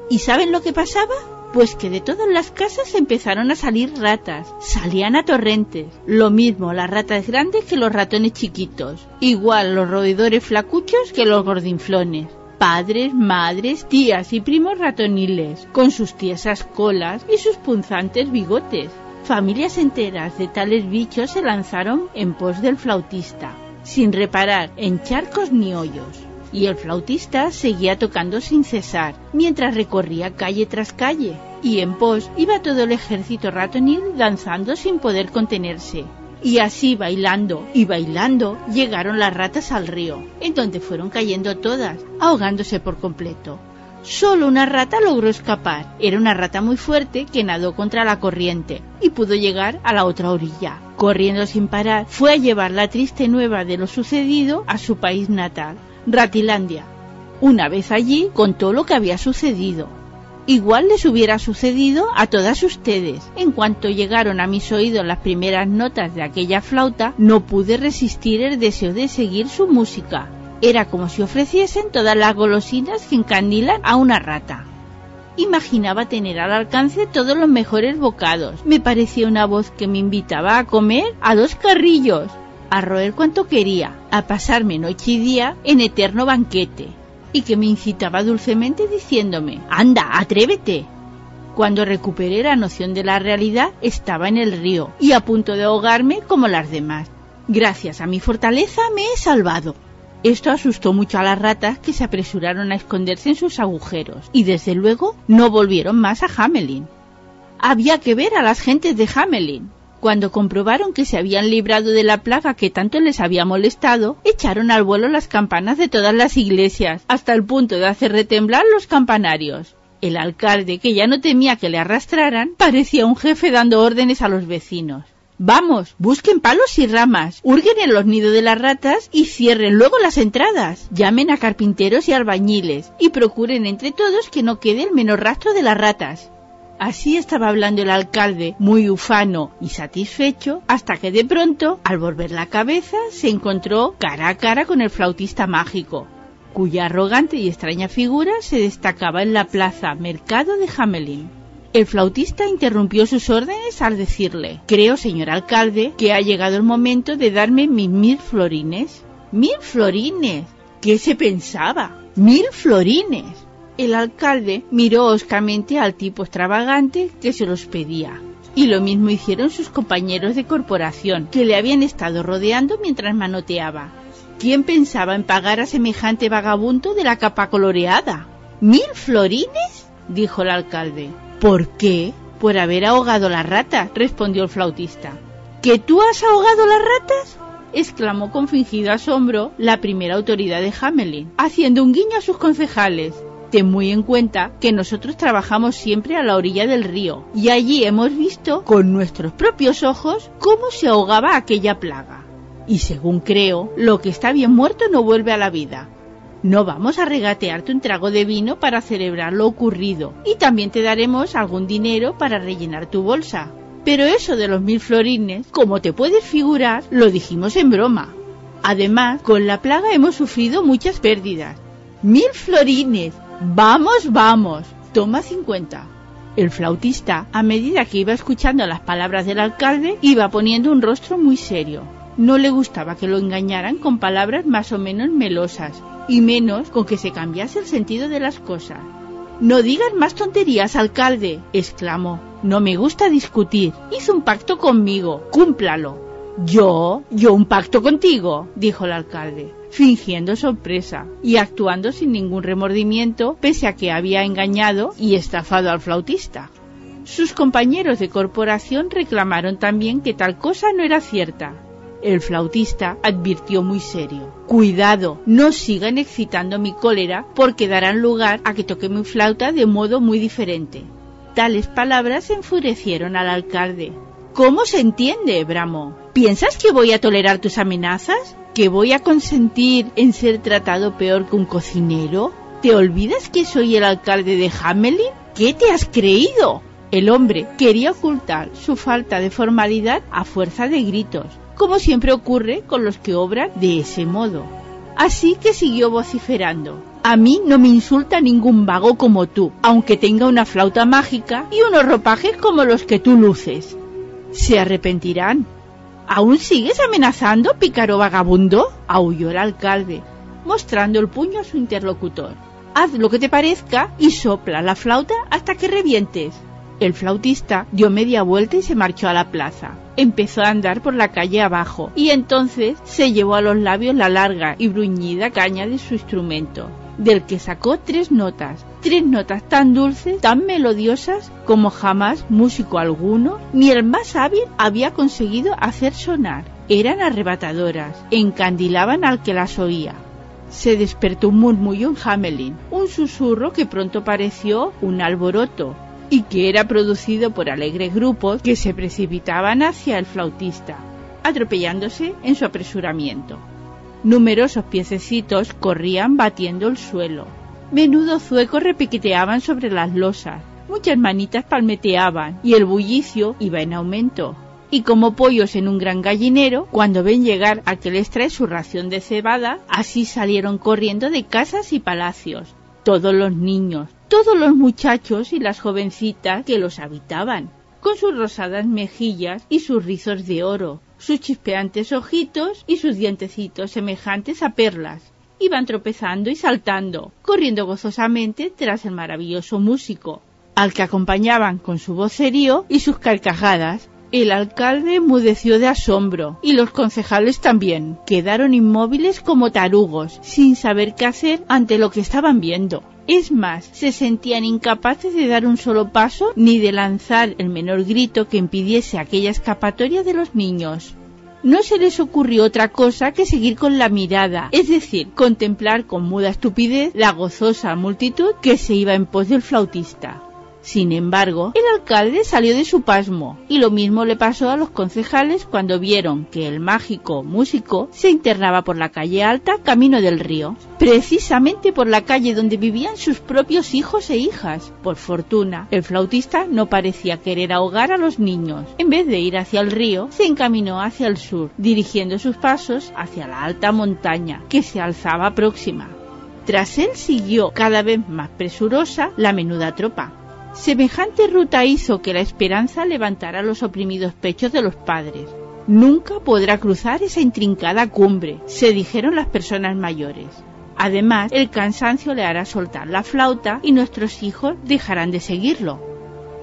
¿Y saben lo que pasaba? Pues que de todas las casas empezaron a salir ratas, salían a torrentes. Lo mismo las ratas grandes que los ratones chiquitos, igual los roedores flacuchos que los gordinflones. Padres, madres, tías y primos ratoniles, con sus tiesas colas y sus punzantes bigotes. Familias enteras de tales bichos se lanzaron en pos del flautista, sin reparar en charcos ni hoyos y el flautista seguía tocando sin cesar, mientras recorría calle tras calle, y en pos iba todo el ejército ratonil danzando sin poder contenerse. Y así bailando y bailando llegaron las ratas al río, en donde fueron cayendo todas, ahogándose por completo. Solo una rata logró escapar. Era una rata muy fuerte que nadó contra la corriente y pudo llegar a la otra orilla. Corriendo sin parar, fue a llevar la triste nueva de lo sucedido a su país natal, Ratilandia. Una vez allí contó lo que había sucedido. Igual les hubiera sucedido a todas ustedes. En cuanto llegaron a mis oídos las primeras notas de aquella flauta, no pude resistir el deseo de seguir su música. Era como si ofreciesen todas las golosinas que encandilan a una rata. Imaginaba tener al alcance todos los mejores bocados. Me parecía una voz que me invitaba a comer a dos carrillos, a roer cuanto quería, a pasarme noche y día en eterno banquete, y que me incitaba dulcemente diciéndome, anda, atrévete. Cuando recuperé la noción de la realidad, estaba en el río y a punto de ahogarme como las demás. Gracias a mi fortaleza me he salvado. Esto asustó mucho a las ratas que se apresuraron a esconderse en sus agujeros y desde luego no volvieron más a Hamelin. Había que ver a las gentes de Hamelin. Cuando comprobaron que se habían librado de la plaga que tanto les había molestado, echaron al vuelo las campanas de todas las iglesias, hasta el punto de hacer retemblar los campanarios. El alcalde, que ya no temía que le arrastraran, parecía un jefe dando órdenes a los vecinos. Vamos, busquen palos y ramas, hurguen en los nidos de las ratas y cierren luego las entradas. Llamen a carpinteros y albañiles y procuren entre todos que no quede el menor rastro de las ratas. Así estaba hablando el alcalde, muy ufano y satisfecho, hasta que de pronto, al volver la cabeza, se encontró cara a cara con el flautista mágico, cuya arrogante y extraña figura se destacaba en la plaza Mercado de Hamelin. El flautista interrumpió sus órdenes al decirle, creo, señor alcalde, que ha llegado el momento de darme mis mil florines. ¡Mil florines! ¿Qué se pensaba? ¡Mil florines! El alcalde miró hoscamente al tipo extravagante que se los pedía. Y lo mismo hicieron sus compañeros de corporación, que le habían estado rodeando mientras manoteaba. ¿Quién pensaba en pagar a semejante vagabundo de la capa coloreada? ¿Mil florines? dijo el alcalde. ¿Por qué? Por haber ahogado la rata, respondió el flautista. ¿Que tú has ahogado las ratas? exclamó con fingido asombro la primera autoridad de Hamelin, haciendo un guiño a sus concejales. Ten muy en cuenta que nosotros trabajamos siempre a la orilla del río y allí hemos visto con nuestros propios ojos cómo se ahogaba aquella plaga. Y según creo, lo que está bien muerto no vuelve a la vida. No vamos a regatearte un trago de vino para celebrar lo ocurrido y también te daremos algún dinero para rellenar tu bolsa. Pero eso de los mil florines, como te puedes figurar, lo dijimos en broma. Además, con la plaga hemos sufrido muchas pérdidas. Mil florines. Vamos, vamos. Toma cincuenta. El flautista, a medida que iba escuchando las palabras del alcalde, iba poniendo un rostro muy serio. No le gustaba que lo engañaran con palabras más o menos melosas, y menos con que se cambiase el sentido de las cosas. No digas más tonterías, alcalde, exclamó. No me gusta discutir. Hizo un pacto conmigo. Cúmplalo. ¿Yo? ¿Yo un pacto contigo? dijo el alcalde, fingiendo sorpresa y actuando sin ningún remordimiento, pese a que había engañado y estafado al flautista. Sus compañeros de corporación reclamaron también que tal cosa no era cierta. El flautista advirtió muy serio. Cuidado, no sigan excitando mi cólera porque darán lugar a que toque mi flauta de modo muy diferente. Tales palabras enfurecieron al alcalde. ¿Cómo se entiende? bramó. ¿Piensas que voy a tolerar tus amenazas? ¿Que voy a consentir en ser tratado peor que un cocinero? ¿Te olvidas que soy el alcalde de Hamelin? ¿Qué te has creído? El hombre quería ocultar su falta de formalidad a fuerza de gritos, como siempre ocurre con los que obran de ese modo. Así que siguió vociferando. A mí no me insulta ningún vago como tú, aunque tenga una flauta mágica y unos ropajes como los que tú luces. Se arrepentirán. ¿Aún sigues amenazando, pícaro vagabundo? aulló el alcalde, mostrando el puño a su interlocutor. Haz lo que te parezca y sopla la flauta hasta que revientes. El flautista dio media vuelta y se marchó a la plaza. Empezó a andar por la calle abajo y entonces se llevó a los labios la larga y bruñida caña de su instrumento, del que sacó tres notas, tres notas tan dulces, tan melodiosas como jamás músico alguno, ni el más hábil había conseguido hacer sonar. Eran arrebatadoras, encandilaban al que las oía. se despertó un murmullo en Hamelin, un susurro que pronto pareció un alboroto y que era producido por alegres grupos que se precipitaban hacia el flautista, atropellándose en su apresuramiento. Numerosos piececitos corrían batiendo el suelo. Menudos zuecos repiqueteaban sobre las losas. Muchas manitas palmeteaban y el bullicio iba en aumento. Y como pollos en un gran gallinero, cuando ven llegar a que les trae su ración de cebada, así salieron corriendo de casas y palacios. Todos los niños, todos los muchachos y las jovencitas que los habitaban, con sus rosadas mejillas y sus rizos de oro, sus chispeantes ojitos y sus dientecitos semejantes a perlas. Iban tropezando y saltando, corriendo gozosamente tras el maravilloso músico, al que acompañaban con su vocerío y sus carcajadas. El alcalde enmudeció de asombro y los concejales también. Quedaron inmóviles como tarugos, sin saber qué hacer ante lo que estaban viendo. Es más, se sentían incapaces de dar un solo paso ni de lanzar el menor grito que impidiese aquella escapatoria de los niños. No se les ocurrió otra cosa que seguir con la mirada, es decir, contemplar con muda estupidez la gozosa multitud que se iba en pos del flautista. Sin embargo, el alcalde salió de su pasmo, y lo mismo le pasó a los concejales cuando vieron que el mágico músico se internaba por la calle alta camino del río, precisamente por la calle donde vivían sus propios hijos e hijas. Por fortuna, el flautista no parecía querer ahogar a los niños. En vez de ir hacia el río, se encaminó hacia el sur, dirigiendo sus pasos hacia la alta montaña que se alzaba próxima. Tras él siguió cada vez más presurosa la menuda tropa. Semejante ruta hizo que la esperanza levantara los oprimidos pechos de los padres. Nunca podrá cruzar esa intrincada cumbre, se dijeron las personas mayores. Además, el cansancio le hará soltar la flauta y nuestros hijos dejarán de seguirlo.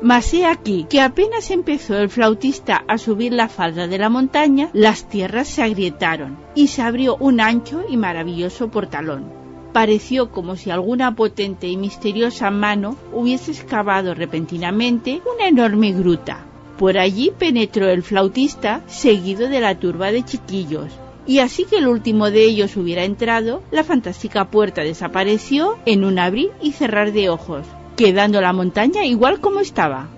Mas he aquí que apenas empezó el flautista a subir la falda de la montaña, las tierras se agrietaron y se abrió un ancho y maravilloso portalón pareció como si alguna potente y misteriosa mano hubiese excavado repentinamente una enorme gruta. Por allí penetró el flautista, seguido de la turba de chiquillos, y así que el último de ellos hubiera entrado, la fantástica puerta desapareció en un abrir y cerrar de ojos, quedando la montaña igual como estaba.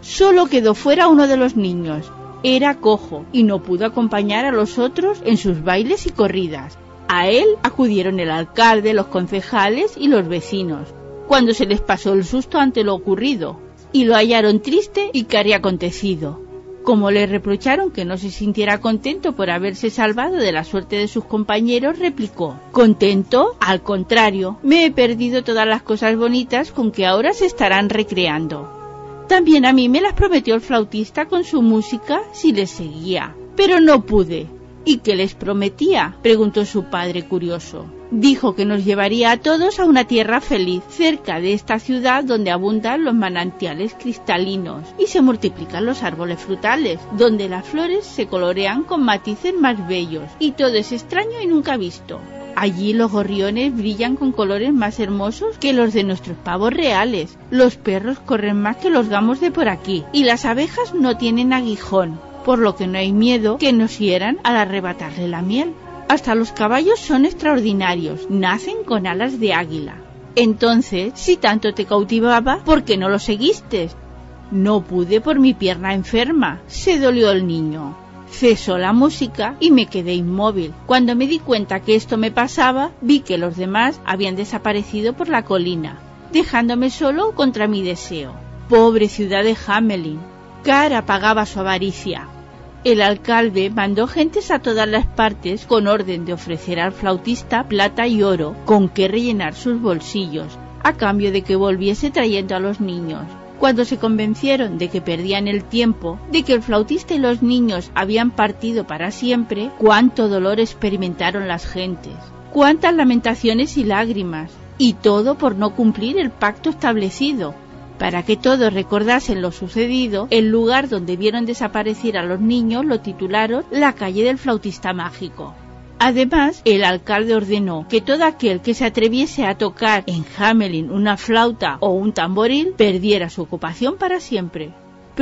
Solo quedó fuera uno de los niños. Era cojo y no pudo acompañar a los otros en sus bailes y corridas. A él acudieron el alcalde, los concejales y los vecinos, cuando se les pasó el susto ante lo ocurrido, y lo hallaron triste y cari acontecido. Como le reprocharon que no se sintiera contento por haberse salvado de la suerte de sus compañeros, replicó ¿Contento? Al contrario, me he perdido todas las cosas bonitas con que ahora se estarán recreando. También a mí me las prometió el flautista con su música si les seguía, pero no pude. ¿Y qué les prometía? preguntó su padre curioso. Dijo que nos llevaría a todos a una tierra feliz, cerca de esta ciudad donde abundan los manantiales cristalinos y se multiplican los árboles frutales, donde las flores se colorean con matices más bellos y todo es extraño y nunca visto. Allí los gorriones brillan con colores más hermosos que los de nuestros pavos reales. Los perros corren más que los gamos de por aquí y las abejas no tienen aguijón por lo que no hay miedo que nos hieran al arrebatarle la miel. Hasta los caballos son extraordinarios, nacen con alas de águila. Entonces, si tanto te cautivaba, ¿por qué no lo seguiste? No pude por mi pierna enferma, se dolió el niño. Cesó la música y me quedé inmóvil. Cuando me di cuenta que esto me pasaba, vi que los demás habían desaparecido por la colina, dejándome solo contra mi deseo. Pobre ciudad de Hamelin, cara pagaba su avaricia. El alcalde mandó gentes a todas las partes con orden de ofrecer al flautista plata y oro con que rellenar sus bolsillos, a cambio de que volviese trayendo a los niños. Cuando se convencieron de que perdían el tiempo, de que el flautista y los niños habían partido para siempre, cuánto dolor experimentaron las gentes, cuántas lamentaciones y lágrimas, y todo por no cumplir el pacto establecido, para que todos recordasen lo sucedido, el lugar donde vieron desaparecer a los niños lo titularon la calle del flautista mágico. Además, el alcalde ordenó que todo aquel que se atreviese a tocar en Hamelin una flauta o un tamboril perdiera su ocupación para siempre.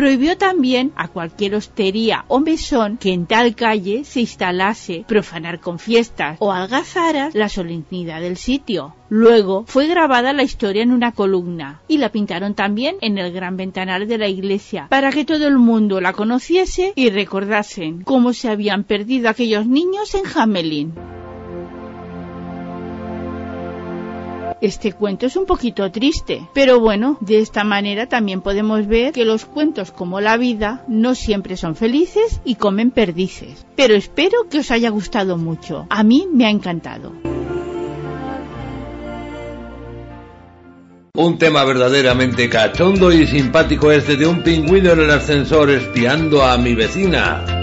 Prohibió también a cualquier hostería o mesón que en tal calle se instalase, profanar con fiestas o algazaras la solemnidad del sitio. Luego fue grabada la historia en una columna y la pintaron también en el gran ventanal de la iglesia para que todo el mundo la conociese y recordasen cómo se habían perdido aquellos niños en Hamelin. Este cuento es un poquito triste, pero bueno, de esta manera también podemos ver que los cuentos como la vida no siempre son felices y comen perdices. Pero espero que os haya gustado mucho. A mí me ha encantado. Un tema verdaderamente cachondo y simpático este de un pingüino en el ascensor espiando a mi vecina.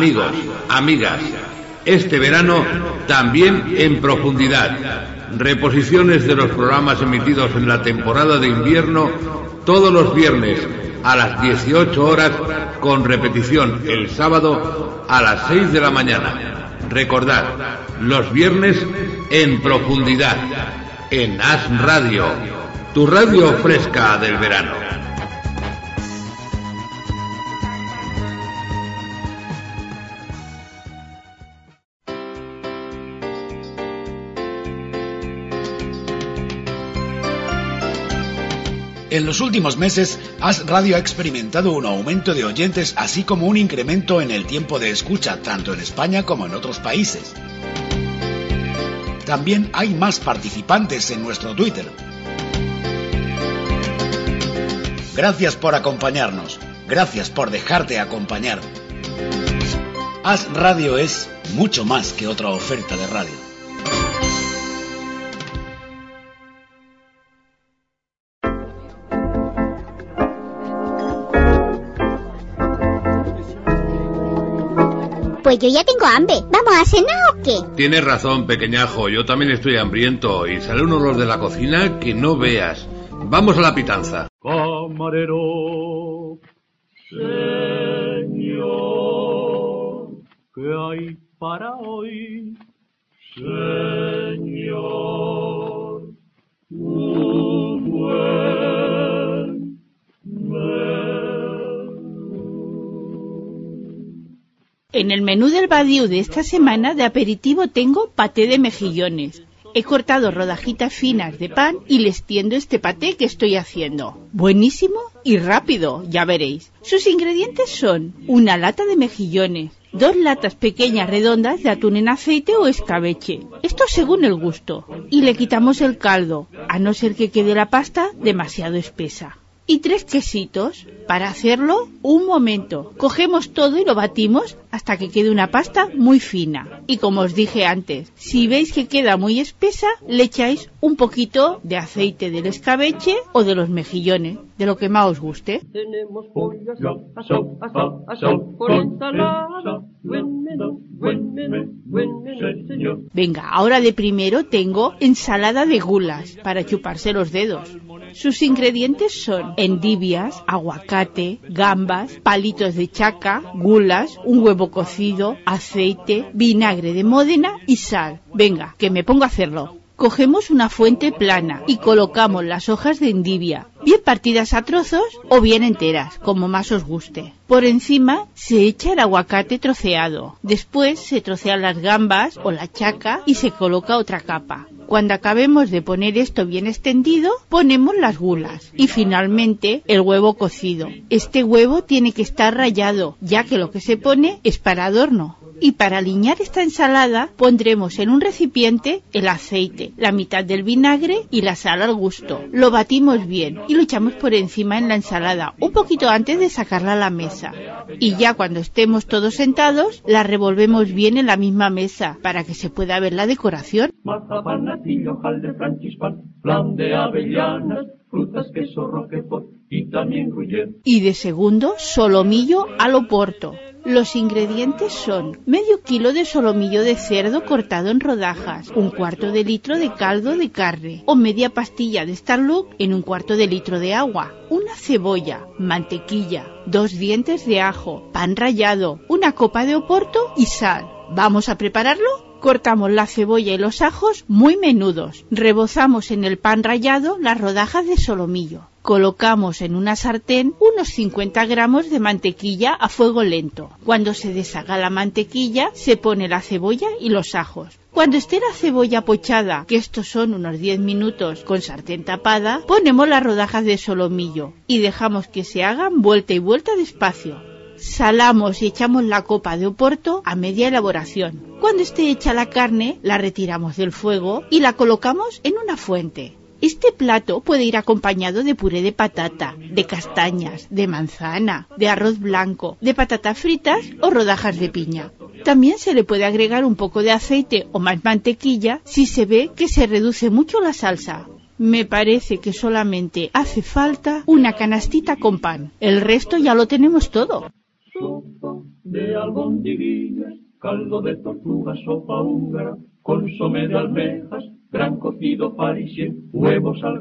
Amigos, amigas, este verano también en profundidad. Reposiciones de los programas emitidos en la temporada de invierno todos los viernes a las 18 horas con repetición el sábado a las 6 de la mañana. Recordad, los viernes en profundidad en As Radio, tu radio fresca del verano. En los últimos meses, As Radio ha experimentado un aumento de oyentes así como un incremento en el tiempo de escucha tanto en España como en otros países. También hay más participantes en nuestro Twitter. Gracias por acompañarnos. Gracias por dejarte acompañar. As Radio es mucho más que otra oferta de radio. Pues yo ya tengo hambre. ¿Vamos a cenar o qué? Tienes razón, pequeñajo, yo también estoy hambriento y sale un olor de la cocina que no veas. Vamos a la pitanza. Camarero. Señor, ¿qué hay para hoy? Señor, En el menú del badiou de esta semana de aperitivo tengo paté de mejillones. He cortado rodajitas finas de pan y les tiendo este paté que estoy haciendo. Buenísimo y rápido, ya veréis. Sus ingredientes son una lata de mejillones, dos latas pequeñas redondas de atún en aceite o escabeche, esto según el gusto, y le quitamos el caldo, a no ser que quede la pasta demasiado espesa. Y tres quesitos. Para hacerlo, un momento. Cogemos todo y lo batimos hasta que quede una pasta muy fina. Y como os dije antes, si veis que queda muy espesa, le echáis un poquito de aceite del escabeche o de los mejillones, de lo que más os guste. Tenemos pollo asado, asado, asado, asado, con ensalada. Buen menú, buen menú, buen menú, señor. Venga, ahora de primero tengo ensalada de gulas para chuparse los dedos. Sus ingredientes son endivias, aguacate, gambas, palitos de chaca, gulas, un huevo cocido, aceite, vinagre de Módena y sal. Venga, que me pongo a hacerlo. Cogemos una fuente plana y colocamos las hojas de endivia, bien partidas a trozos o bien enteras, como más os guste. Por encima se echa el aguacate troceado. Después se trocean las gambas o la chaca y se coloca otra capa. Cuando acabemos de poner esto bien extendido, ponemos las gulas y finalmente el huevo cocido. Este huevo tiene que estar rallado, ya que lo que se pone es para adorno. Y para aliñar esta ensalada pondremos en un recipiente el aceite, la mitad del vinagre y la sal al gusto. Lo batimos bien y lo echamos por encima en la ensalada, un poquito antes de sacarla a la mesa. Y ya cuando estemos todos sentados, la revolvemos bien en la misma mesa para que se pueda ver la decoración. Frutas, queso, roquefort también gruyere. Y de segundo, solomillo al oporto. Los ingredientes son medio kilo de solomillo de cerdo cortado en rodajas, un cuarto de litro de caldo de carne o media pastilla de Starlook en un cuarto de litro de agua, una cebolla, mantequilla, dos dientes de ajo, pan rallado, una copa de oporto y sal. ¿Vamos a prepararlo? Cortamos la cebolla y los ajos muy menudos. Rebozamos en el pan rallado las rodajas de solomillo. Colocamos en una sartén unos 50 gramos de mantequilla a fuego lento. Cuando se deshaga la mantequilla, se pone la cebolla y los ajos. Cuando esté la cebolla pochada, que estos son unos 10 minutos con sartén tapada, ponemos las rodajas de solomillo y dejamos que se hagan vuelta y vuelta despacio. Salamos y echamos la copa de oporto a media elaboración. Cuando esté hecha la carne, la retiramos del fuego y la colocamos en una fuente. Este plato puede ir acompañado de puré de patata, de castañas, de manzana, de arroz blanco, de patatas fritas o rodajas de piña. También se le puede agregar un poco de aceite o más mantequilla si se ve que se reduce mucho la salsa. Me parece que solamente hace falta una canastita con pan. El resto ya lo tenemos todo. Almejas, gran cocido parisien, huevos al.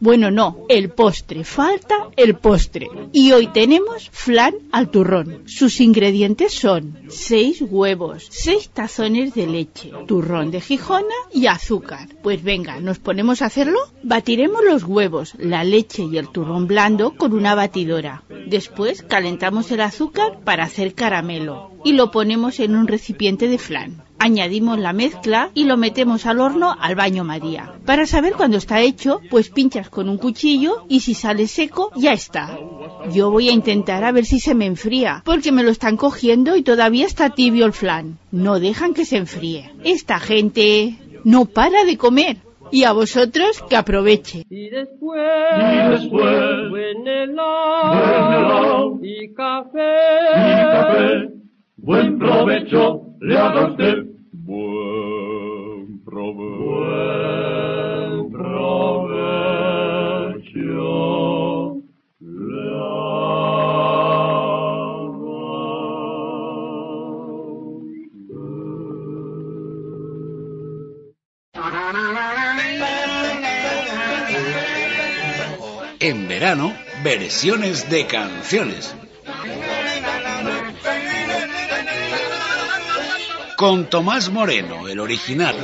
Bueno, no, el postre, falta el postre. Y hoy tenemos flan al turrón. Sus ingredientes son 6 huevos, 6 tazones de leche, turrón de Gijona y azúcar. Pues venga, ¿nos ponemos a hacerlo? Batiremos los huevos, la leche y el turrón blando con una batidora. Después calentamos el azúcar para hacer caramelo y lo ponemos en un recipiente de flan. Añadimos la mezcla y lo metemos al horno al baño María. Para saber cuándo está hecho, pues pinchas con un cuchillo y si sale seco, ya está. Yo voy a intentar a ver si se me enfría, porque me lo están cogiendo y todavía está tibio el flan. No dejan que se enfríe. Esta gente no para de comer. Y a vosotros que aproveche. Y después, y después, buen helado, buen helado, y café, y café, buen provecho le haga usted. Buen provecho, buen provecho le En verano, versiones de canciones. Con Tomás Moreno, el original.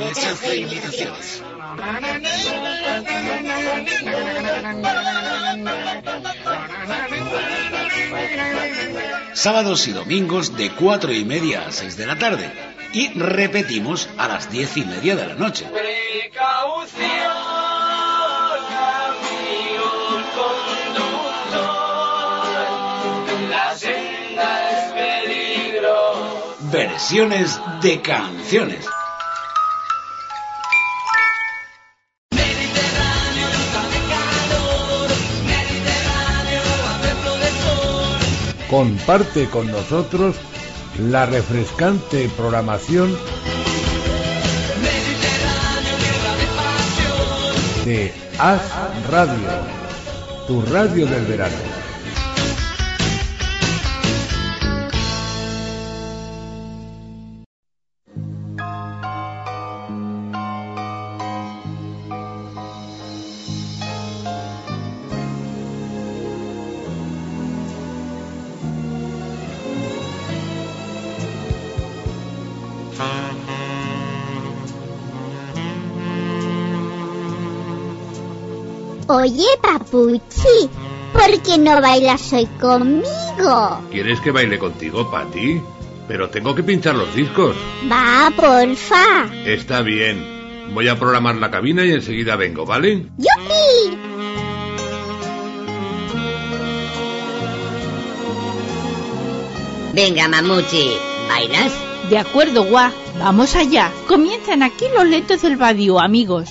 Sábados y domingos de cuatro y media a seis de la tarde. Y repetimos a las diez y media de la noche. Precaución, Versiones de canciones. Comparte con nosotros la refrescante programación de As Radio, tu radio del verano. Oye, papuchi, ¿por qué no bailas hoy conmigo? ¿Quieres que baile contigo, Patty? Pero tengo que pinchar los discos. Va, porfa. Está bien. Voy a programar la cabina y enseguida vengo, ¿vale? ¡Yupi! Venga, Mamuchi, ¿bailas? De acuerdo, Gua. Vamos allá. Comienzan aquí los lentos del Badiou, amigos.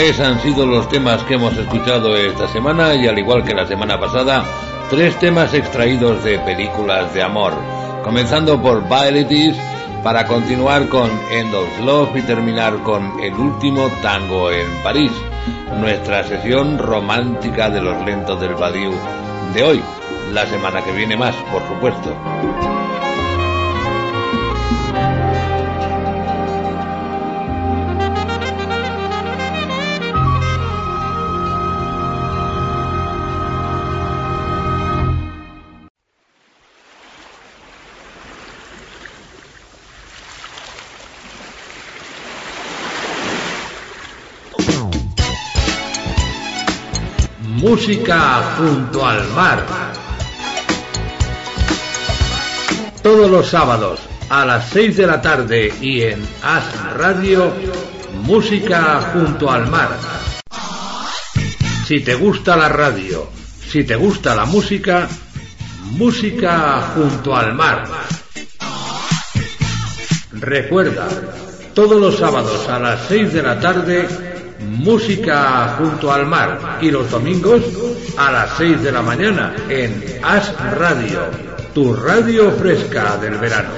Tres han sido los temas que hemos escuchado esta semana y al igual que la semana pasada, tres temas extraídos de películas de amor, comenzando por Violetis para continuar con End of Love y terminar con El último tango en París, nuestra sesión romántica de los lentos del Badiou de hoy, la semana que viene más, por supuesto. Música junto al mar. Todos los sábados a las 6 de la tarde y en As Radio, Música junto al mar. Si te gusta la radio, si te gusta la música, Música junto al mar. Recuerda, todos los sábados a las 6 de la tarde, Música junto al mar y los domingos a las 6 de la mañana en As Radio, tu radio fresca del verano.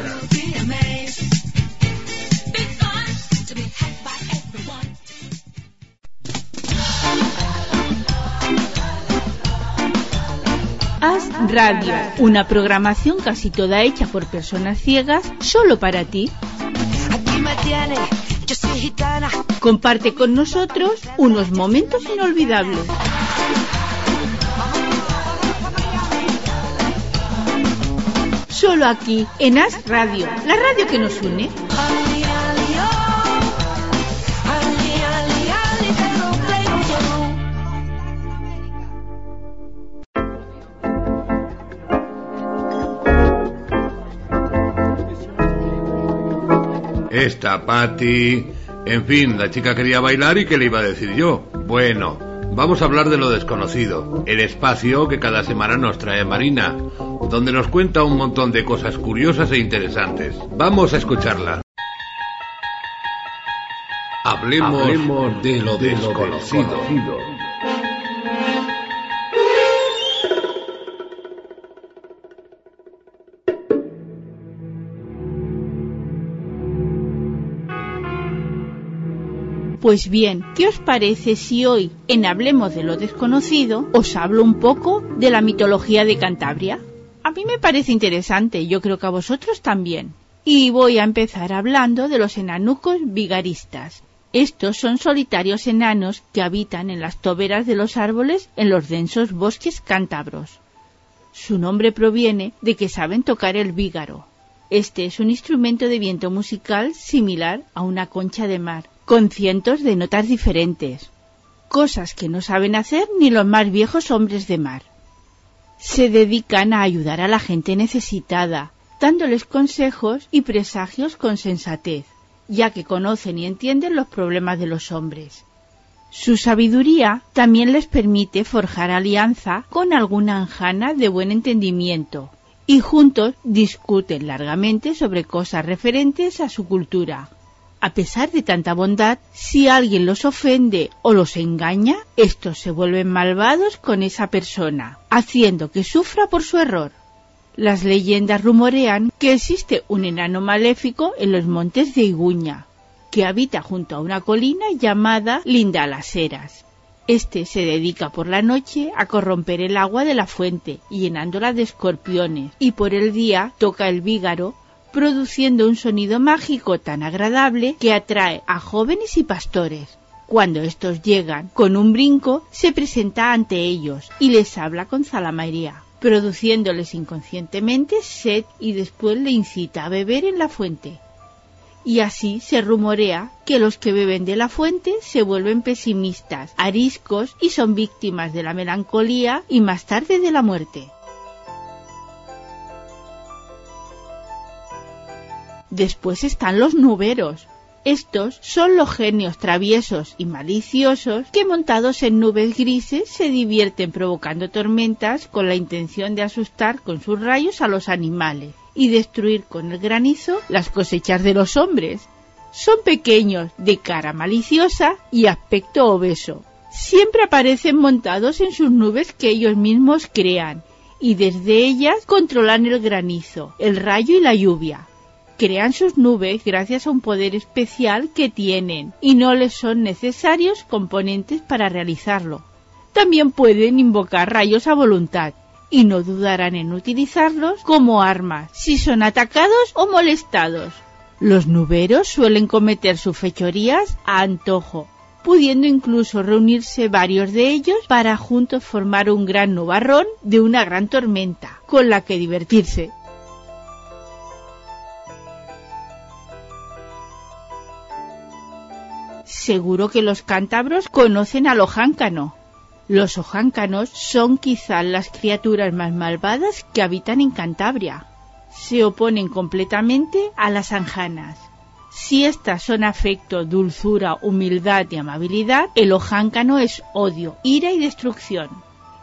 Haz Radio, una programación casi toda hecha por personas ciegas, solo para ti. Aquí me tienes, Comparte con nosotros unos momentos inolvidables. Solo aquí, en As Radio, la radio que nos une. Esta Patty. En fin, la chica quería bailar y ¿qué le iba a decir yo? Bueno, vamos a hablar de lo desconocido, el espacio que cada semana nos trae Marina, donde nos cuenta un montón de cosas curiosas e interesantes. Vamos a escucharla. Hablemos, Hablemos de lo de lo desconocido. desconocido. Pues bien, ¿qué os parece si hoy, en Hablemos de lo desconocido, os hablo un poco de la mitología de Cantabria? A mí me parece interesante, yo creo que a vosotros también. Y voy a empezar hablando de los enanucos vigaristas. Estos son solitarios enanos que habitan en las toberas de los árboles en los densos bosques cántabros. Su nombre proviene de que saben tocar el vígaro. Este es un instrumento de viento musical similar a una concha de mar, con cientos de notas diferentes, cosas que no saben hacer ni los más viejos hombres de mar. Se dedican a ayudar a la gente necesitada, dándoles consejos y presagios con sensatez, ya que conocen y entienden los problemas de los hombres. Su sabiduría también les permite forjar alianza con alguna anjana de buen entendimiento, y juntos discuten largamente sobre cosas referentes a su cultura. A pesar de tanta bondad, si alguien los ofende o los engaña, estos se vuelven malvados con esa persona, haciendo que sufra por su error. Las leyendas rumorean que existe un enano maléfico en los montes de Iguña, que habita junto a una colina llamada Linda las Heras. Este se dedica por la noche a corromper el agua de la fuente, llenándola de escorpiones, y por el día toca el vígaro, produciendo un sonido mágico tan agradable que atrae a jóvenes y pastores. Cuando estos llegan, con un brinco, se presenta ante ellos y les habla con zalamería, produciéndoles inconscientemente sed y después le incita a beber en la fuente. Y así se rumorea que los que beben de la fuente se vuelven pesimistas, ariscos y son víctimas de la melancolía y más tarde de la muerte. Después están los nuberos. Estos son los genios traviesos y maliciosos que montados en nubes grises se divierten provocando tormentas con la intención de asustar con sus rayos a los animales y destruir con el granizo las cosechas de los hombres. Son pequeños, de cara maliciosa y aspecto obeso. Siempre aparecen montados en sus nubes que ellos mismos crean y desde ellas controlan el granizo, el rayo y la lluvia. Crean sus nubes gracias a un poder especial que tienen y no les son necesarios componentes para realizarlo. También pueden invocar rayos a voluntad y no dudarán en utilizarlos como armas si son atacados o molestados. Los nuberos suelen cometer sus fechorías a antojo, pudiendo incluso reunirse varios de ellos para juntos formar un gran nubarrón de una gran tormenta, con la que divertirse. Seguro que los cántabros conocen al ojáncano. Los ojáncanos son quizás las criaturas más malvadas que habitan en Cantabria. Se oponen completamente a las anjanas. Si estas son afecto, dulzura, humildad y amabilidad, el ojáncano es odio, ira y destrucción.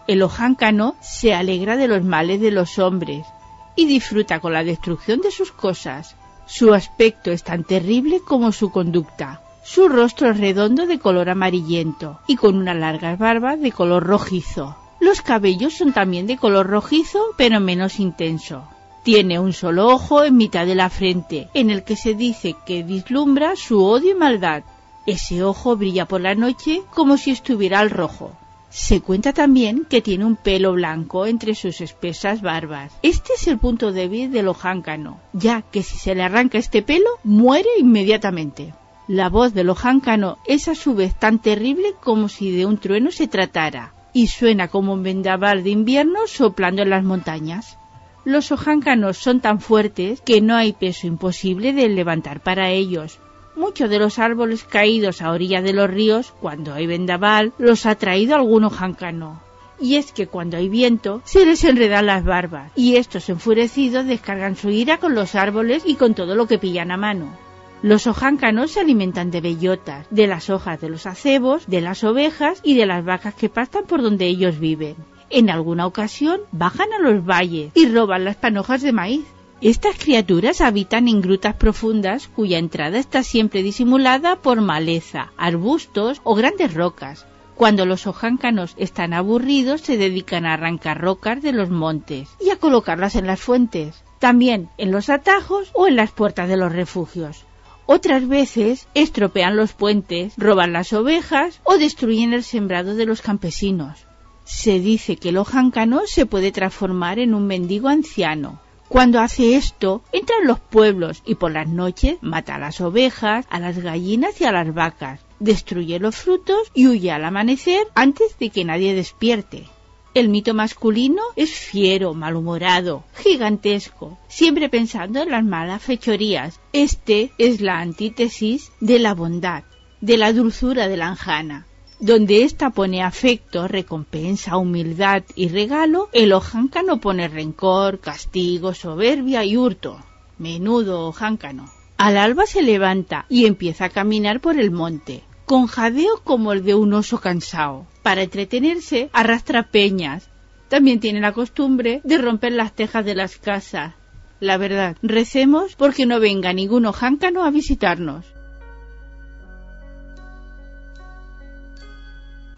El ojáncano se alegra de los males de los hombres y disfruta con la destrucción de sus cosas. Su aspecto es tan terrible como su conducta. Su rostro es redondo de color amarillento y con unas largas barbas de color rojizo. Los cabellos son también de color rojizo pero menos intenso. Tiene un solo ojo en mitad de la frente, en el que se dice que vislumbra su odio y maldad. Ese ojo brilla por la noche como si estuviera al rojo. Se cuenta también que tiene un pelo blanco entre sus espesas barbas. Este es el punto débil del ojáncano, ya que si se le arranca este pelo, muere inmediatamente. La voz del ojáncano es a su vez tan terrible como si de un trueno se tratara, y suena como un vendaval de invierno soplando en las montañas. Los ojáncanos son tan fuertes que no hay peso imposible de levantar para ellos. Muchos de los árboles caídos a orilla de los ríos, cuando hay vendaval, los ha traído algún ojáncano. Y es que cuando hay viento, se les enredan las barbas, y estos enfurecidos descargan su ira con los árboles y con todo lo que pillan a mano. Los ojáncanos se alimentan de bellotas, de las hojas de los acebos, de las ovejas y de las vacas que pastan por donde ellos viven. En alguna ocasión bajan a los valles y roban las panojas de maíz. Estas criaturas habitan en grutas profundas cuya entrada está siempre disimulada por maleza, arbustos o grandes rocas. Cuando los ojáncanos están aburridos se dedican a arrancar rocas de los montes y a colocarlas en las fuentes, también en los atajos o en las puertas de los refugios. Otras veces estropean los puentes, roban las ovejas o destruyen el sembrado de los campesinos. Se dice que el ojáncano se puede transformar en un mendigo anciano. Cuando hace esto, entra en los pueblos y por las noches mata a las ovejas, a las gallinas y a las vacas, destruye los frutos y huye al amanecer antes de que nadie despierte. El mito masculino es fiero, malhumorado, gigantesco, siempre pensando en las malas fechorías. Este es la antítesis de la bondad, de la dulzura de la anjana. Donde ésta pone afecto, recompensa, humildad y regalo, el ojáncano pone rencor, castigo, soberbia y hurto. Menudo ojáncano. Al alba se levanta y empieza a caminar por el monte, con jadeo como el de un oso cansado. Para entretenerse, arrastra peñas. También tiene la costumbre de romper las tejas de las casas. La verdad, recemos porque no venga ningún ojáncano a visitarnos.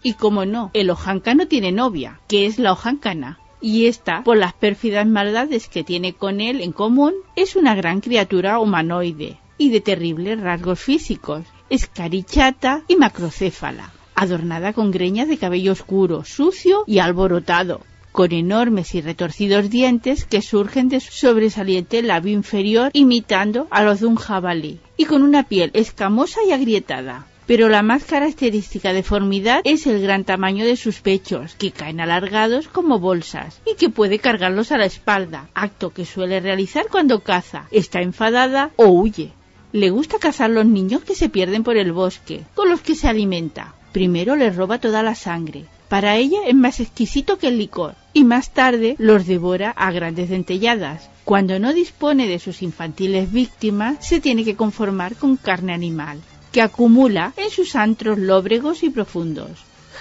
Y como no, el ojáncano tiene novia, que es la ojáncana. Y esta, por las pérfidas maldades que tiene con él en común, es una gran criatura humanoide y de terribles rasgos físicos, escarichata y macrocéfala, adornada con greñas de cabello oscuro, sucio y alborotado, con enormes y retorcidos dientes que surgen de su sobresaliente labio inferior imitando a los de un jabalí, y con una piel escamosa y agrietada pero la más característica deformidad es el gran tamaño de sus pechos, que caen alargados como bolsas, y que puede cargarlos a la espalda, acto que suele realizar cuando caza, está enfadada o huye. Le gusta cazar los niños que se pierden por el bosque, con los que se alimenta. Primero les roba toda la sangre. Para ella es más exquisito que el licor, y más tarde los devora a grandes dentelladas. Cuando no dispone de sus infantiles víctimas, se tiene que conformar con carne animal que acumula en sus antros lóbregos y profundos,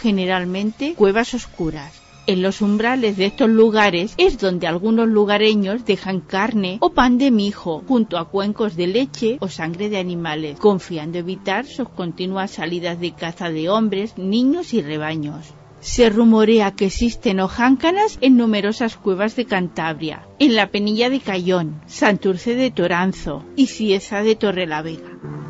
generalmente cuevas oscuras. En los umbrales de estos lugares es donde algunos lugareños dejan carne o pan de mijo junto a cuencos de leche o sangre de animales, confiando evitar sus continuas salidas de caza de hombres, niños y rebaños. Se rumorea que existen ojáncanas en numerosas cuevas de Cantabria, en la Penilla de Cayón, Santurce de Toranzo y Cieza de Torrelavega.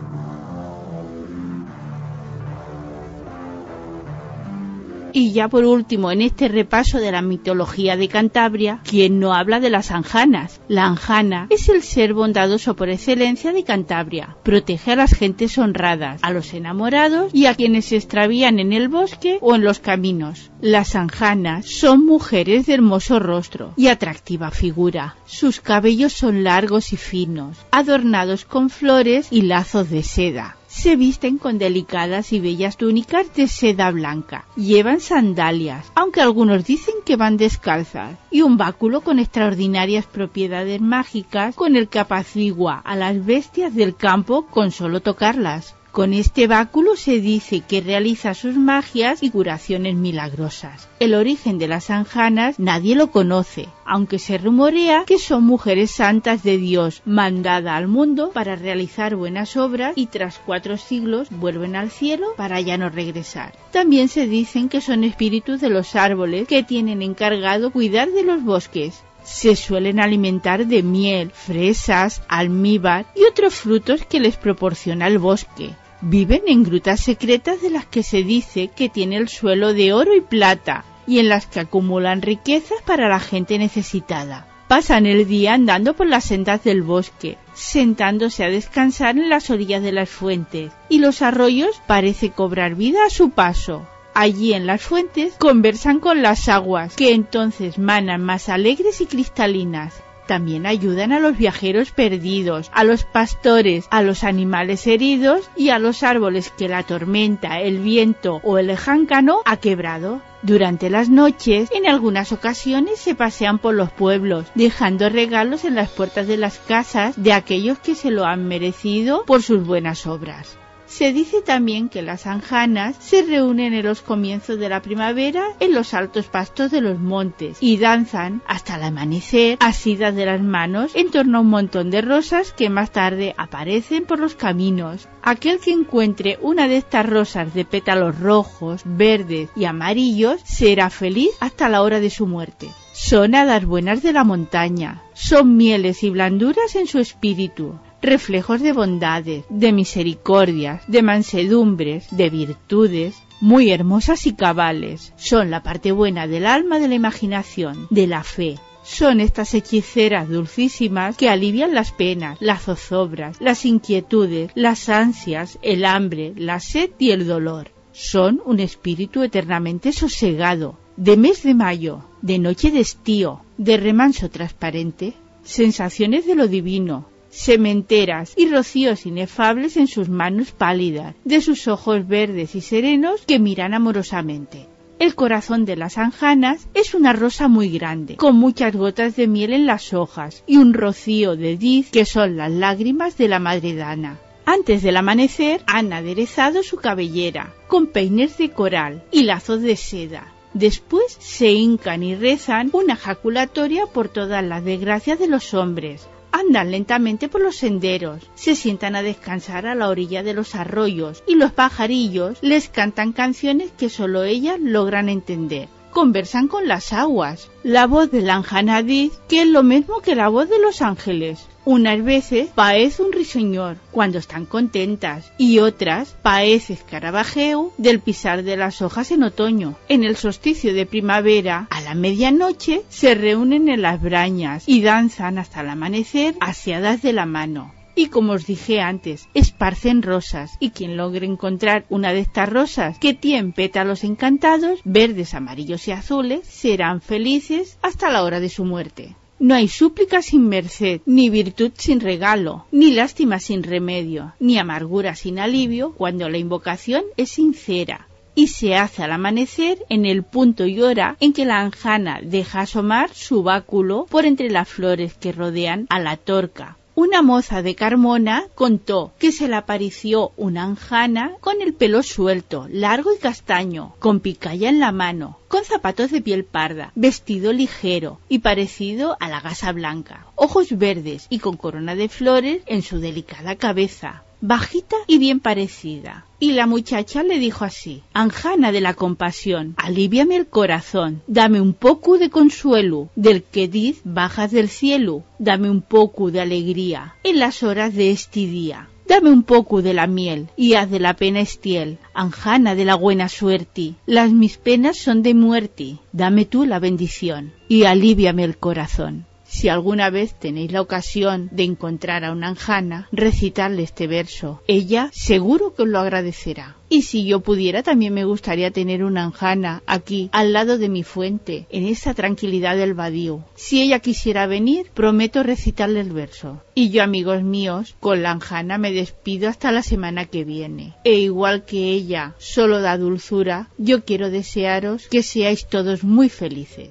Y ya por último, en este repaso de la mitología de Cantabria, quien no habla de las anjanas? La anjana es el ser bondadoso por excelencia de Cantabria. Protege a las gentes honradas, a los enamorados y a quienes se extravían en el bosque o en los caminos. Las anjanas son mujeres de hermoso rostro y atractiva figura. Sus cabellos son largos y finos, adornados con flores y lazos de seda se visten con delicadas y bellas túnicas de seda blanca. Llevan sandalias, aunque algunos dicen que van descalzas, y un báculo con extraordinarias propiedades mágicas con el que apacigua a las bestias del campo con solo tocarlas. Con este báculo se dice que realiza sus magias y curaciones milagrosas. El origen de las anjanas nadie lo conoce, aunque se rumorea que son mujeres santas de Dios, mandada al mundo para realizar buenas obras y tras cuatro siglos vuelven al cielo para ya no regresar. También se dicen que son espíritus de los árboles que tienen encargado cuidar de los bosques, se suelen alimentar de miel, fresas, almíbar y otros frutos que les proporciona el bosque. Viven en grutas secretas de las que se dice que tiene el suelo de oro y plata y en las que acumulan riquezas para la gente necesitada. Pasan el día andando por las sendas del bosque, sentándose a descansar en las orillas de las fuentes, y los arroyos parece cobrar vida a su paso. Allí en las fuentes conversan con las aguas, que entonces manan más alegres y cristalinas. También ayudan a los viajeros perdidos, a los pastores, a los animales heridos y a los árboles que la tormenta, el viento o el ejáncano ha quebrado. Durante las noches, en algunas ocasiones se pasean por los pueblos, dejando regalos en las puertas de las casas de aquellos que se lo han merecido por sus buenas obras. Se dice también que las anjanas se reúnen en los comienzos de la primavera en los altos pastos de los montes y danzan hasta el amanecer asidas de las manos en torno a un montón de rosas que más tarde aparecen por los caminos. Aquel que encuentre una de estas rosas de pétalos rojos, verdes y amarillos será feliz hasta la hora de su muerte. Son hadas buenas de la montaña, son mieles y blanduras en su espíritu, reflejos de bondades, de misericordias, de mansedumbres, de virtudes, muy hermosas y cabales. Son la parte buena del alma de la imaginación, de la fe. Son estas hechiceras dulcísimas que alivian las penas, las zozobras, las inquietudes, las ansias, el hambre, la sed y el dolor. Son un espíritu eternamente sosegado, de mes de mayo, de noche de estío, de remanso transparente, sensaciones de lo divino, sementeras y rocíos inefables en sus manos pálidas, de sus ojos verdes y serenos que miran amorosamente. El corazón de las anjanas es una rosa muy grande, con muchas gotas de miel en las hojas y un rocío de diz que son las lágrimas de la madre Dana. Antes del amanecer han aderezado su cabellera con peines de coral y lazos de seda. Después se hincan y rezan una jaculatoria por todas las desgracias de los hombres, andan lentamente por los senderos, se sientan a descansar a la orilla de los arroyos y los pajarillos les cantan canciones que solo ellas logran entender. Conversan con las aguas. La voz de la anjana dice que es lo mismo que la voz de los ángeles. Unas veces parece un risueñor cuando están contentas y otras parece escarabajeo del pisar de las hojas en otoño. En el solsticio de primavera, a la medianoche, se reúnen en las brañas y danzan hasta el amanecer asiadas de la mano. Y como os dije antes, esparcen rosas. Y quien logre encontrar una de estas rosas que tienen pétalos encantados, verdes, amarillos y azules, serán felices hasta la hora de su muerte. No hay súplica sin merced, ni virtud sin regalo, ni lástima sin remedio, ni amargura sin alivio cuando la invocación es sincera. Y se hace al amanecer en el punto y hora en que la anjana deja asomar su báculo por entre las flores que rodean a la torca, una moza de Carmona contó que se le apareció una anjana con el pelo suelto, largo y castaño, con picalla en la mano, con zapatos de piel parda, vestido ligero y parecido a la gasa blanca, ojos verdes y con corona de flores en su delicada cabeza, bajita y bien parecida. Y la muchacha le dijo así, Anjana de la compasión, aliviame el corazón, dame un poco de consuelo, del que diz bajas del cielo, dame un poco de alegría en las horas de este día. Dame un poco de la miel y haz de la pena estiel, Anjana de la buena suerte. Las mis penas son de muerte, dame tú la bendición y aliviame el corazón. Si alguna vez tenéis la ocasión de encontrar a una anjana, recitarle este verso. Ella seguro que os lo agradecerá. Y si yo pudiera, también me gustaría tener una anjana aquí, al lado de mi fuente, en esa tranquilidad del vadío. Si ella quisiera venir, prometo recitarle el verso. Y yo, amigos míos, con la anjana me despido hasta la semana que viene. E igual que ella solo da dulzura, yo quiero desearos que seáis todos muy felices.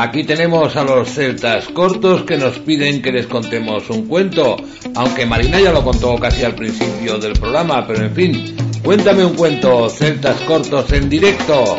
Aquí tenemos a los celtas cortos que nos piden que les contemos un cuento, aunque Marina ya lo contó casi al principio del programa, pero en fin, cuéntame un cuento, celtas cortos en directo.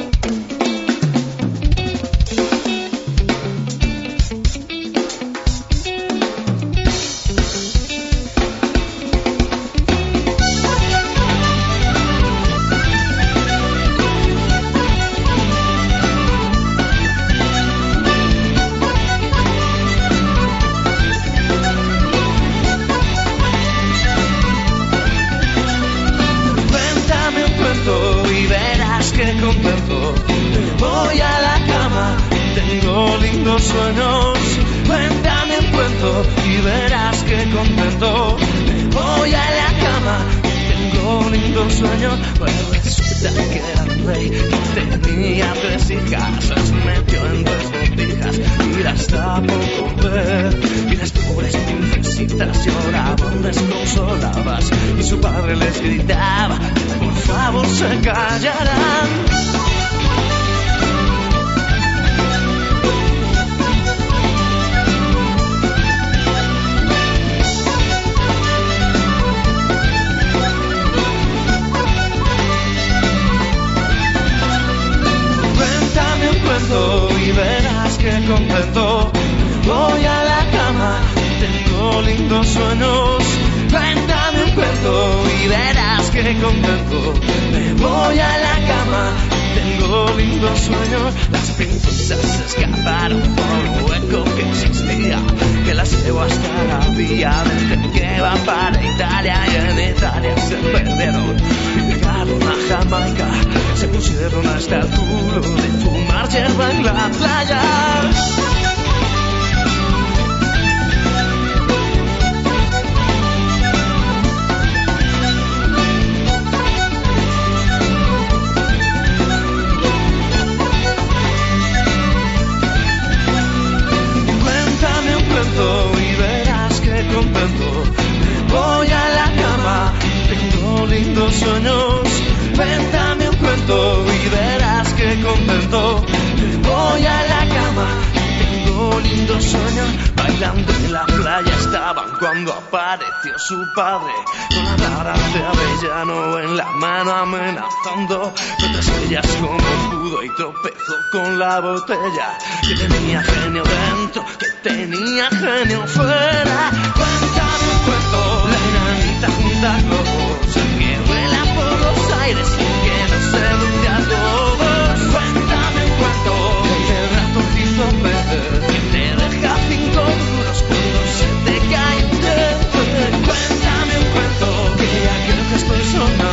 Tengo lindos sueños. Pues resulta que el rey que tenía tres hijas las metió en dos botijas y las tapó con ver. Y las pobres princesitas lloraban desconsoladas y su padre les gritaba, por favor se callarán. Que contento. Voy a la cama, tengo lindos sueños. Cuéntame un cuento y verás que contento. Me voy a la cama, tengo lindos sueños. Las se escaparon por un hueco que existía, que las llevó hasta la vía del que va para Italia y en Italia se perdieron llegaron a Jamaica. Se pusieron hasta el culo de fumar hierba en la playa. Tengo lindos sueños. Bailando en la playa estaban cuando apareció su padre. Con la vara de avellano en la mano amenazando. Contra estrellas como pudo y tropezó con la botella. Que tenía genio dentro, que tenía genio fuera. Cuéntame un cuento, la enanita junta globos. Que vuela por los aires y que nos seduce a todos. Cuéntame un cuento, el ratoncito verde. Que que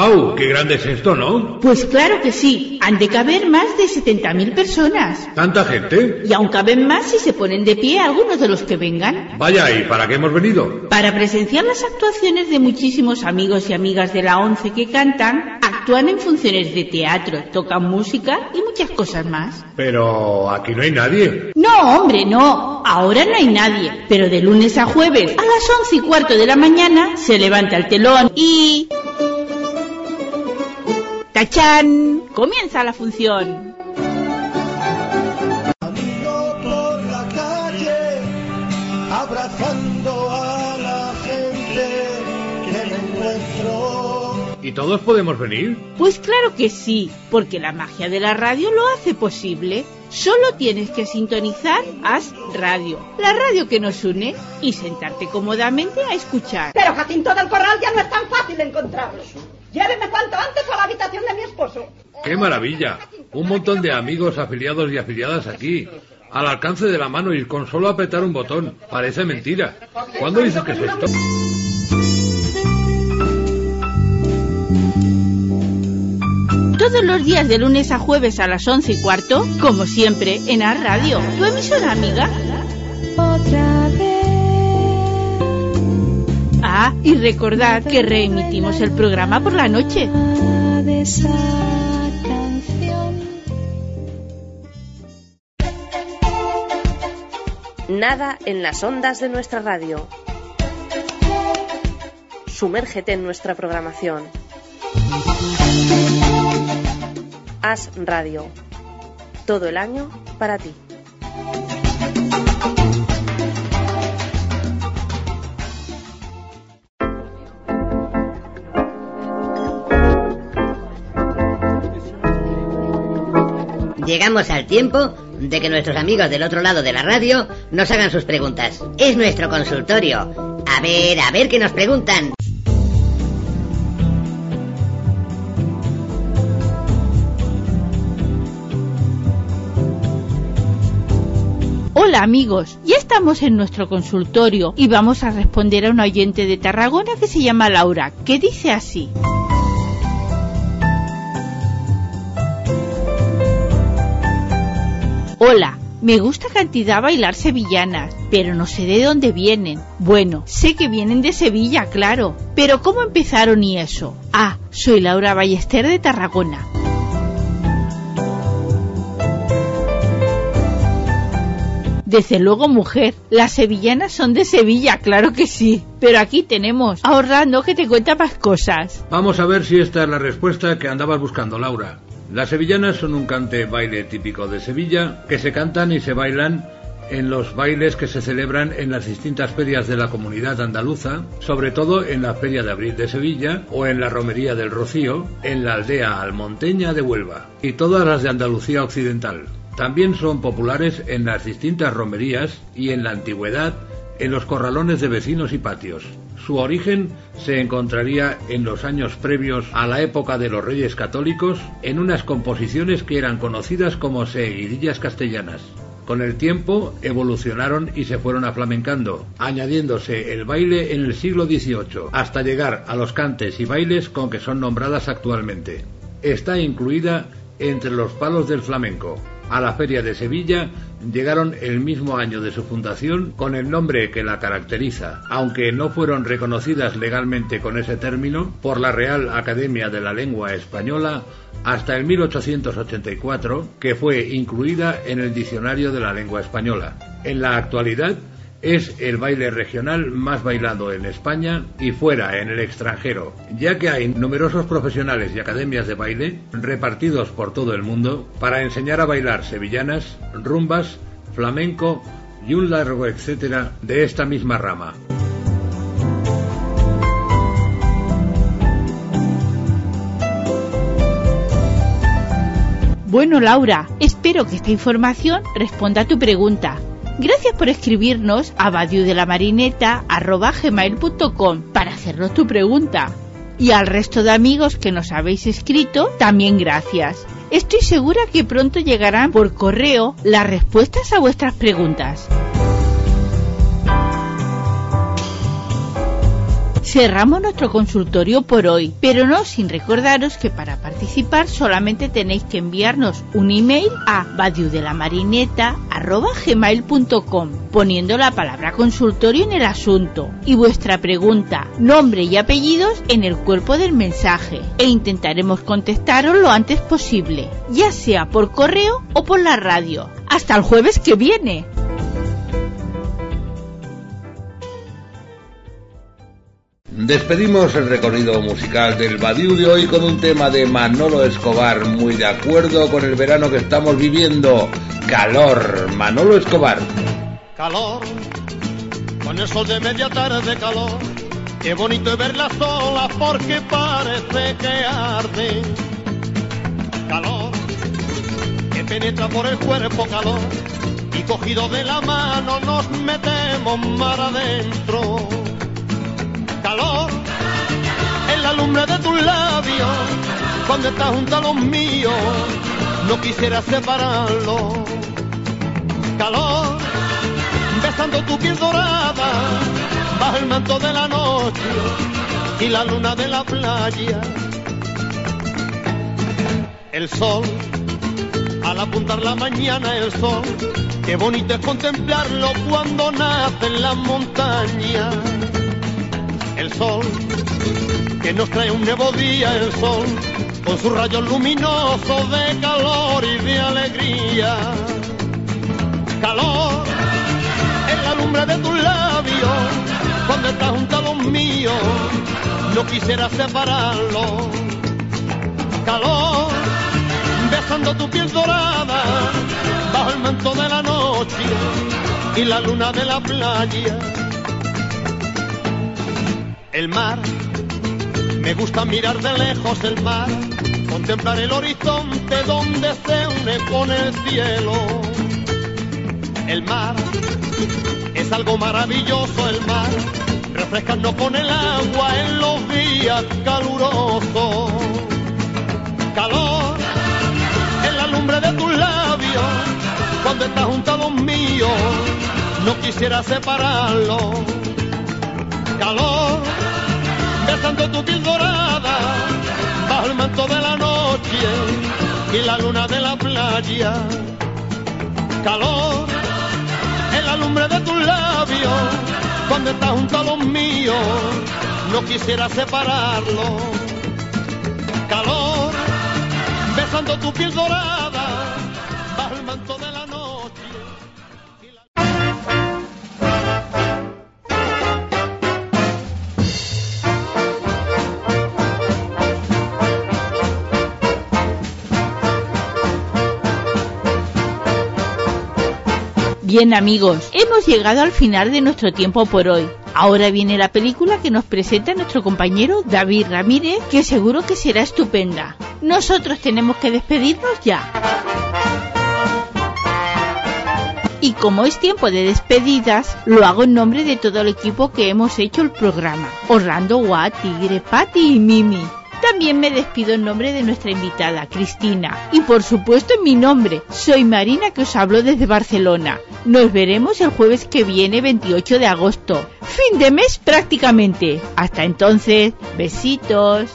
¡Guau! ¡Qué grande es esto, ¿no? Pues claro que sí, han de caber más de 70.000 personas. ¿Tanta gente? Y aún caben más si se ponen de pie algunos de los que vengan. Vaya, ¿y para qué hemos venido? Para presenciar las actuaciones de muchísimos amigos y amigas de la ONCE que cantan, actúan en funciones de teatro, tocan música y muchas cosas más. Pero aquí no hay nadie. No, hombre, no. Ahora no hay nadie. Pero de lunes a jueves, a las once y cuarto de la mañana, se levanta el telón y... ¡Tachán! Comienza la función. por la calle, abrazando a la gente que me encuentro. ¿Y todos podemos venir? Pues claro que sí, porque la magia de la radio lo hace posible. Solo tienes que sintonizar As Radio, la radio que nos une, y sentarte cómodamente a escuchar. Pero Jacinto del Corral ya no es tan fácil encontrarlo. Lléveme cuanto antes a la habitación de mi esposo. ¡Qué maravilla! Un montón de amigos afiliados y afiliadas aquí. Al alcance de la mano y con solo apretar un botón. Parece mentira. ¿Cuándo dices que es esto? Todos los días de lunes a jueves a las once y cuarto, como siempre, en As Radio, tu emisora amiga. Otra vez. Ah, y recordad que reemitimos el programa por la noche. Nada en las ondas de nuestra radio. Sumérgete en nuestra programación. As Radio. Todo el año para ti. Llegamos al tiempo de que nuestros amigos del otro lado de la radio nos hagan sus preguntas. Es nuestro consultorio. A ver, a ver qué nos preguntan. Hola amigos, ya estamos en nuestro consultorio y vamos a responder a un oyente de Tarragona que se llama Laura, que dice así. Hola, me gusta cantidad bailar sevillanas, pero no sé de dónde vienen. Bueno, sé que vienen de Sevilla, claro, pero ¿cómo empezaron y eso? Ah, soy Laura Ballester de Tarragona. Desde luego, mujer, las sevillanas son de Sevilla, claro que sí. Pero aquí tenemos a Orlando que te cuenta más cosas. Vamos a ver si esta es la respuesta que andabas buscando, Laura. Las sevillanas son un cante baile típico de Sevilla que se cantan y se bailan en los bailes que se celebran en las distintas ferias de la comunidad andaluza, sobre todo en la Feria de Abril de Sevilla o en la Romería del Rocío, en la aldea almonteña de Huelva y todas las de Andalucía Occidental. También son populares en las distintas romerías y en la antigüedad en los corralones de vecinos y patios. Su origen se encontraría en los años previos a la época de los reyes católicos en unas composiciones que eran conocidas como seguidillas castellanas. Con el tiempo evolucionaron y se fueron aflamencando, añadiéndose el baile en el siglo XVIII, hasta llegar a los cantes y bailes con que son nombradas actualmente. Está incluida entre los palos del flamenco. A la Feria de Sevilla llegaron el mismo año de su fundación con el nombre que la caracteriza, aunque no fueron reconocidas legalmente con ese término por la Real Academia de la Lengua Española hasta el 1884, que fue incluida en el Diccionario de la Lengua Española. En la actualidad es el baile regional más bailado en España y fuera en el extranjero, ya que hay numerosos profesionales y academias de baile repartidos por todo el mundo para enseñar a bailar sevillanas, rumbas, flamenco y un largo etcétera de esta misma rama. Bueno, Laura, espero que esta información responda a tu pregunta. Gracias por escribirnos a badiudelamarineta.com para hacernos tu pregunta. Y al resto de amigos que nos habéis escrito, también gracias. Estoy segura que pronto llegarán por correo las respuestas a vuestras preguntas. Cerramos nuestro consultorio por hoy, pero no sin recordaros que para participar solamente tenéis que enviarnos un email a badiudelamarineta.gmail.com poniendo la palabra consultorio en el asunto y vuestra pregunta, nombre y apellidos en el cuerpo del mensaje e intentaremos contestaros lo antes posible, ya sea por correo o por la radio. Hasta el jueves que viene. Despedimos el recorrido musical del Badiou de hoy con un tema de Manolo Escobar, muy de acuerdo con el verano que estamos viviendo. Calor, Manolo Escobar. calor, con el sol de media tarde calor. Qué bonito es ver las olas porque parece que arde. Calor, que penetra por el cuerpo calor y cogido de la mano nos metemos mar adentro. Calor, en la lumbre de tus labios, cuando estás junto a los míos, no quisiera separarlo. Calor, besando tu piel dorada bajo el manto de la noche y la luna de la playa. El sol, al apuntar la mañana el sol, qué bonito es contemplarlo cuando nace en las montañas. El sol, que nos trae un nuevo día, el sol, con sus rayos luminosos de calor y de alegría. Calor, en la lumbre de tus labios, cuando estás junto a los míos, no quisiera separarlo. Calor, besando tu piel dorada, bajo el manto de la noche y la luna de la playa. El mar, me gusta mirar de lejos el mar, contemplar el horizonte donde se une con el cielo. El mar es algo maravilloso el mar, refrescando con el agua en los días calurosos. Calor en la lumbre de tus labios, cuando estás junto a los míos, no quisiera separarlo. Calor besando tu piel dorada, bajo el manto de la noche y la luna de la playa. Calor en la lumbre de tus labios, cuando estás junto a los míos, no quisiera separarlo. Calor, besando tu piel dorada, Bien amigos, hemos llegado al final de nuestro tiempo por hoy. Ahora viene la película que nos presenta nuestro compañero David Ramírez, que seguro que será estupenda. Nosotros tenemos que despedirnos ya. Y como es tiempo de despedidas, lo hago en nombre de todo el equipo que hemos hecho el programa. Orlando Watt, Tigre, Patty y Mimi. También me despido en nombre de nuestra invitada, Cristina. Y por supuesto en mi nombre. Soy Marina que os hablo desde Barcelona. Nos veremos el jueves que viene, 28 de agosto. Fin de mes prácticamente. Hasta entonces, besitos.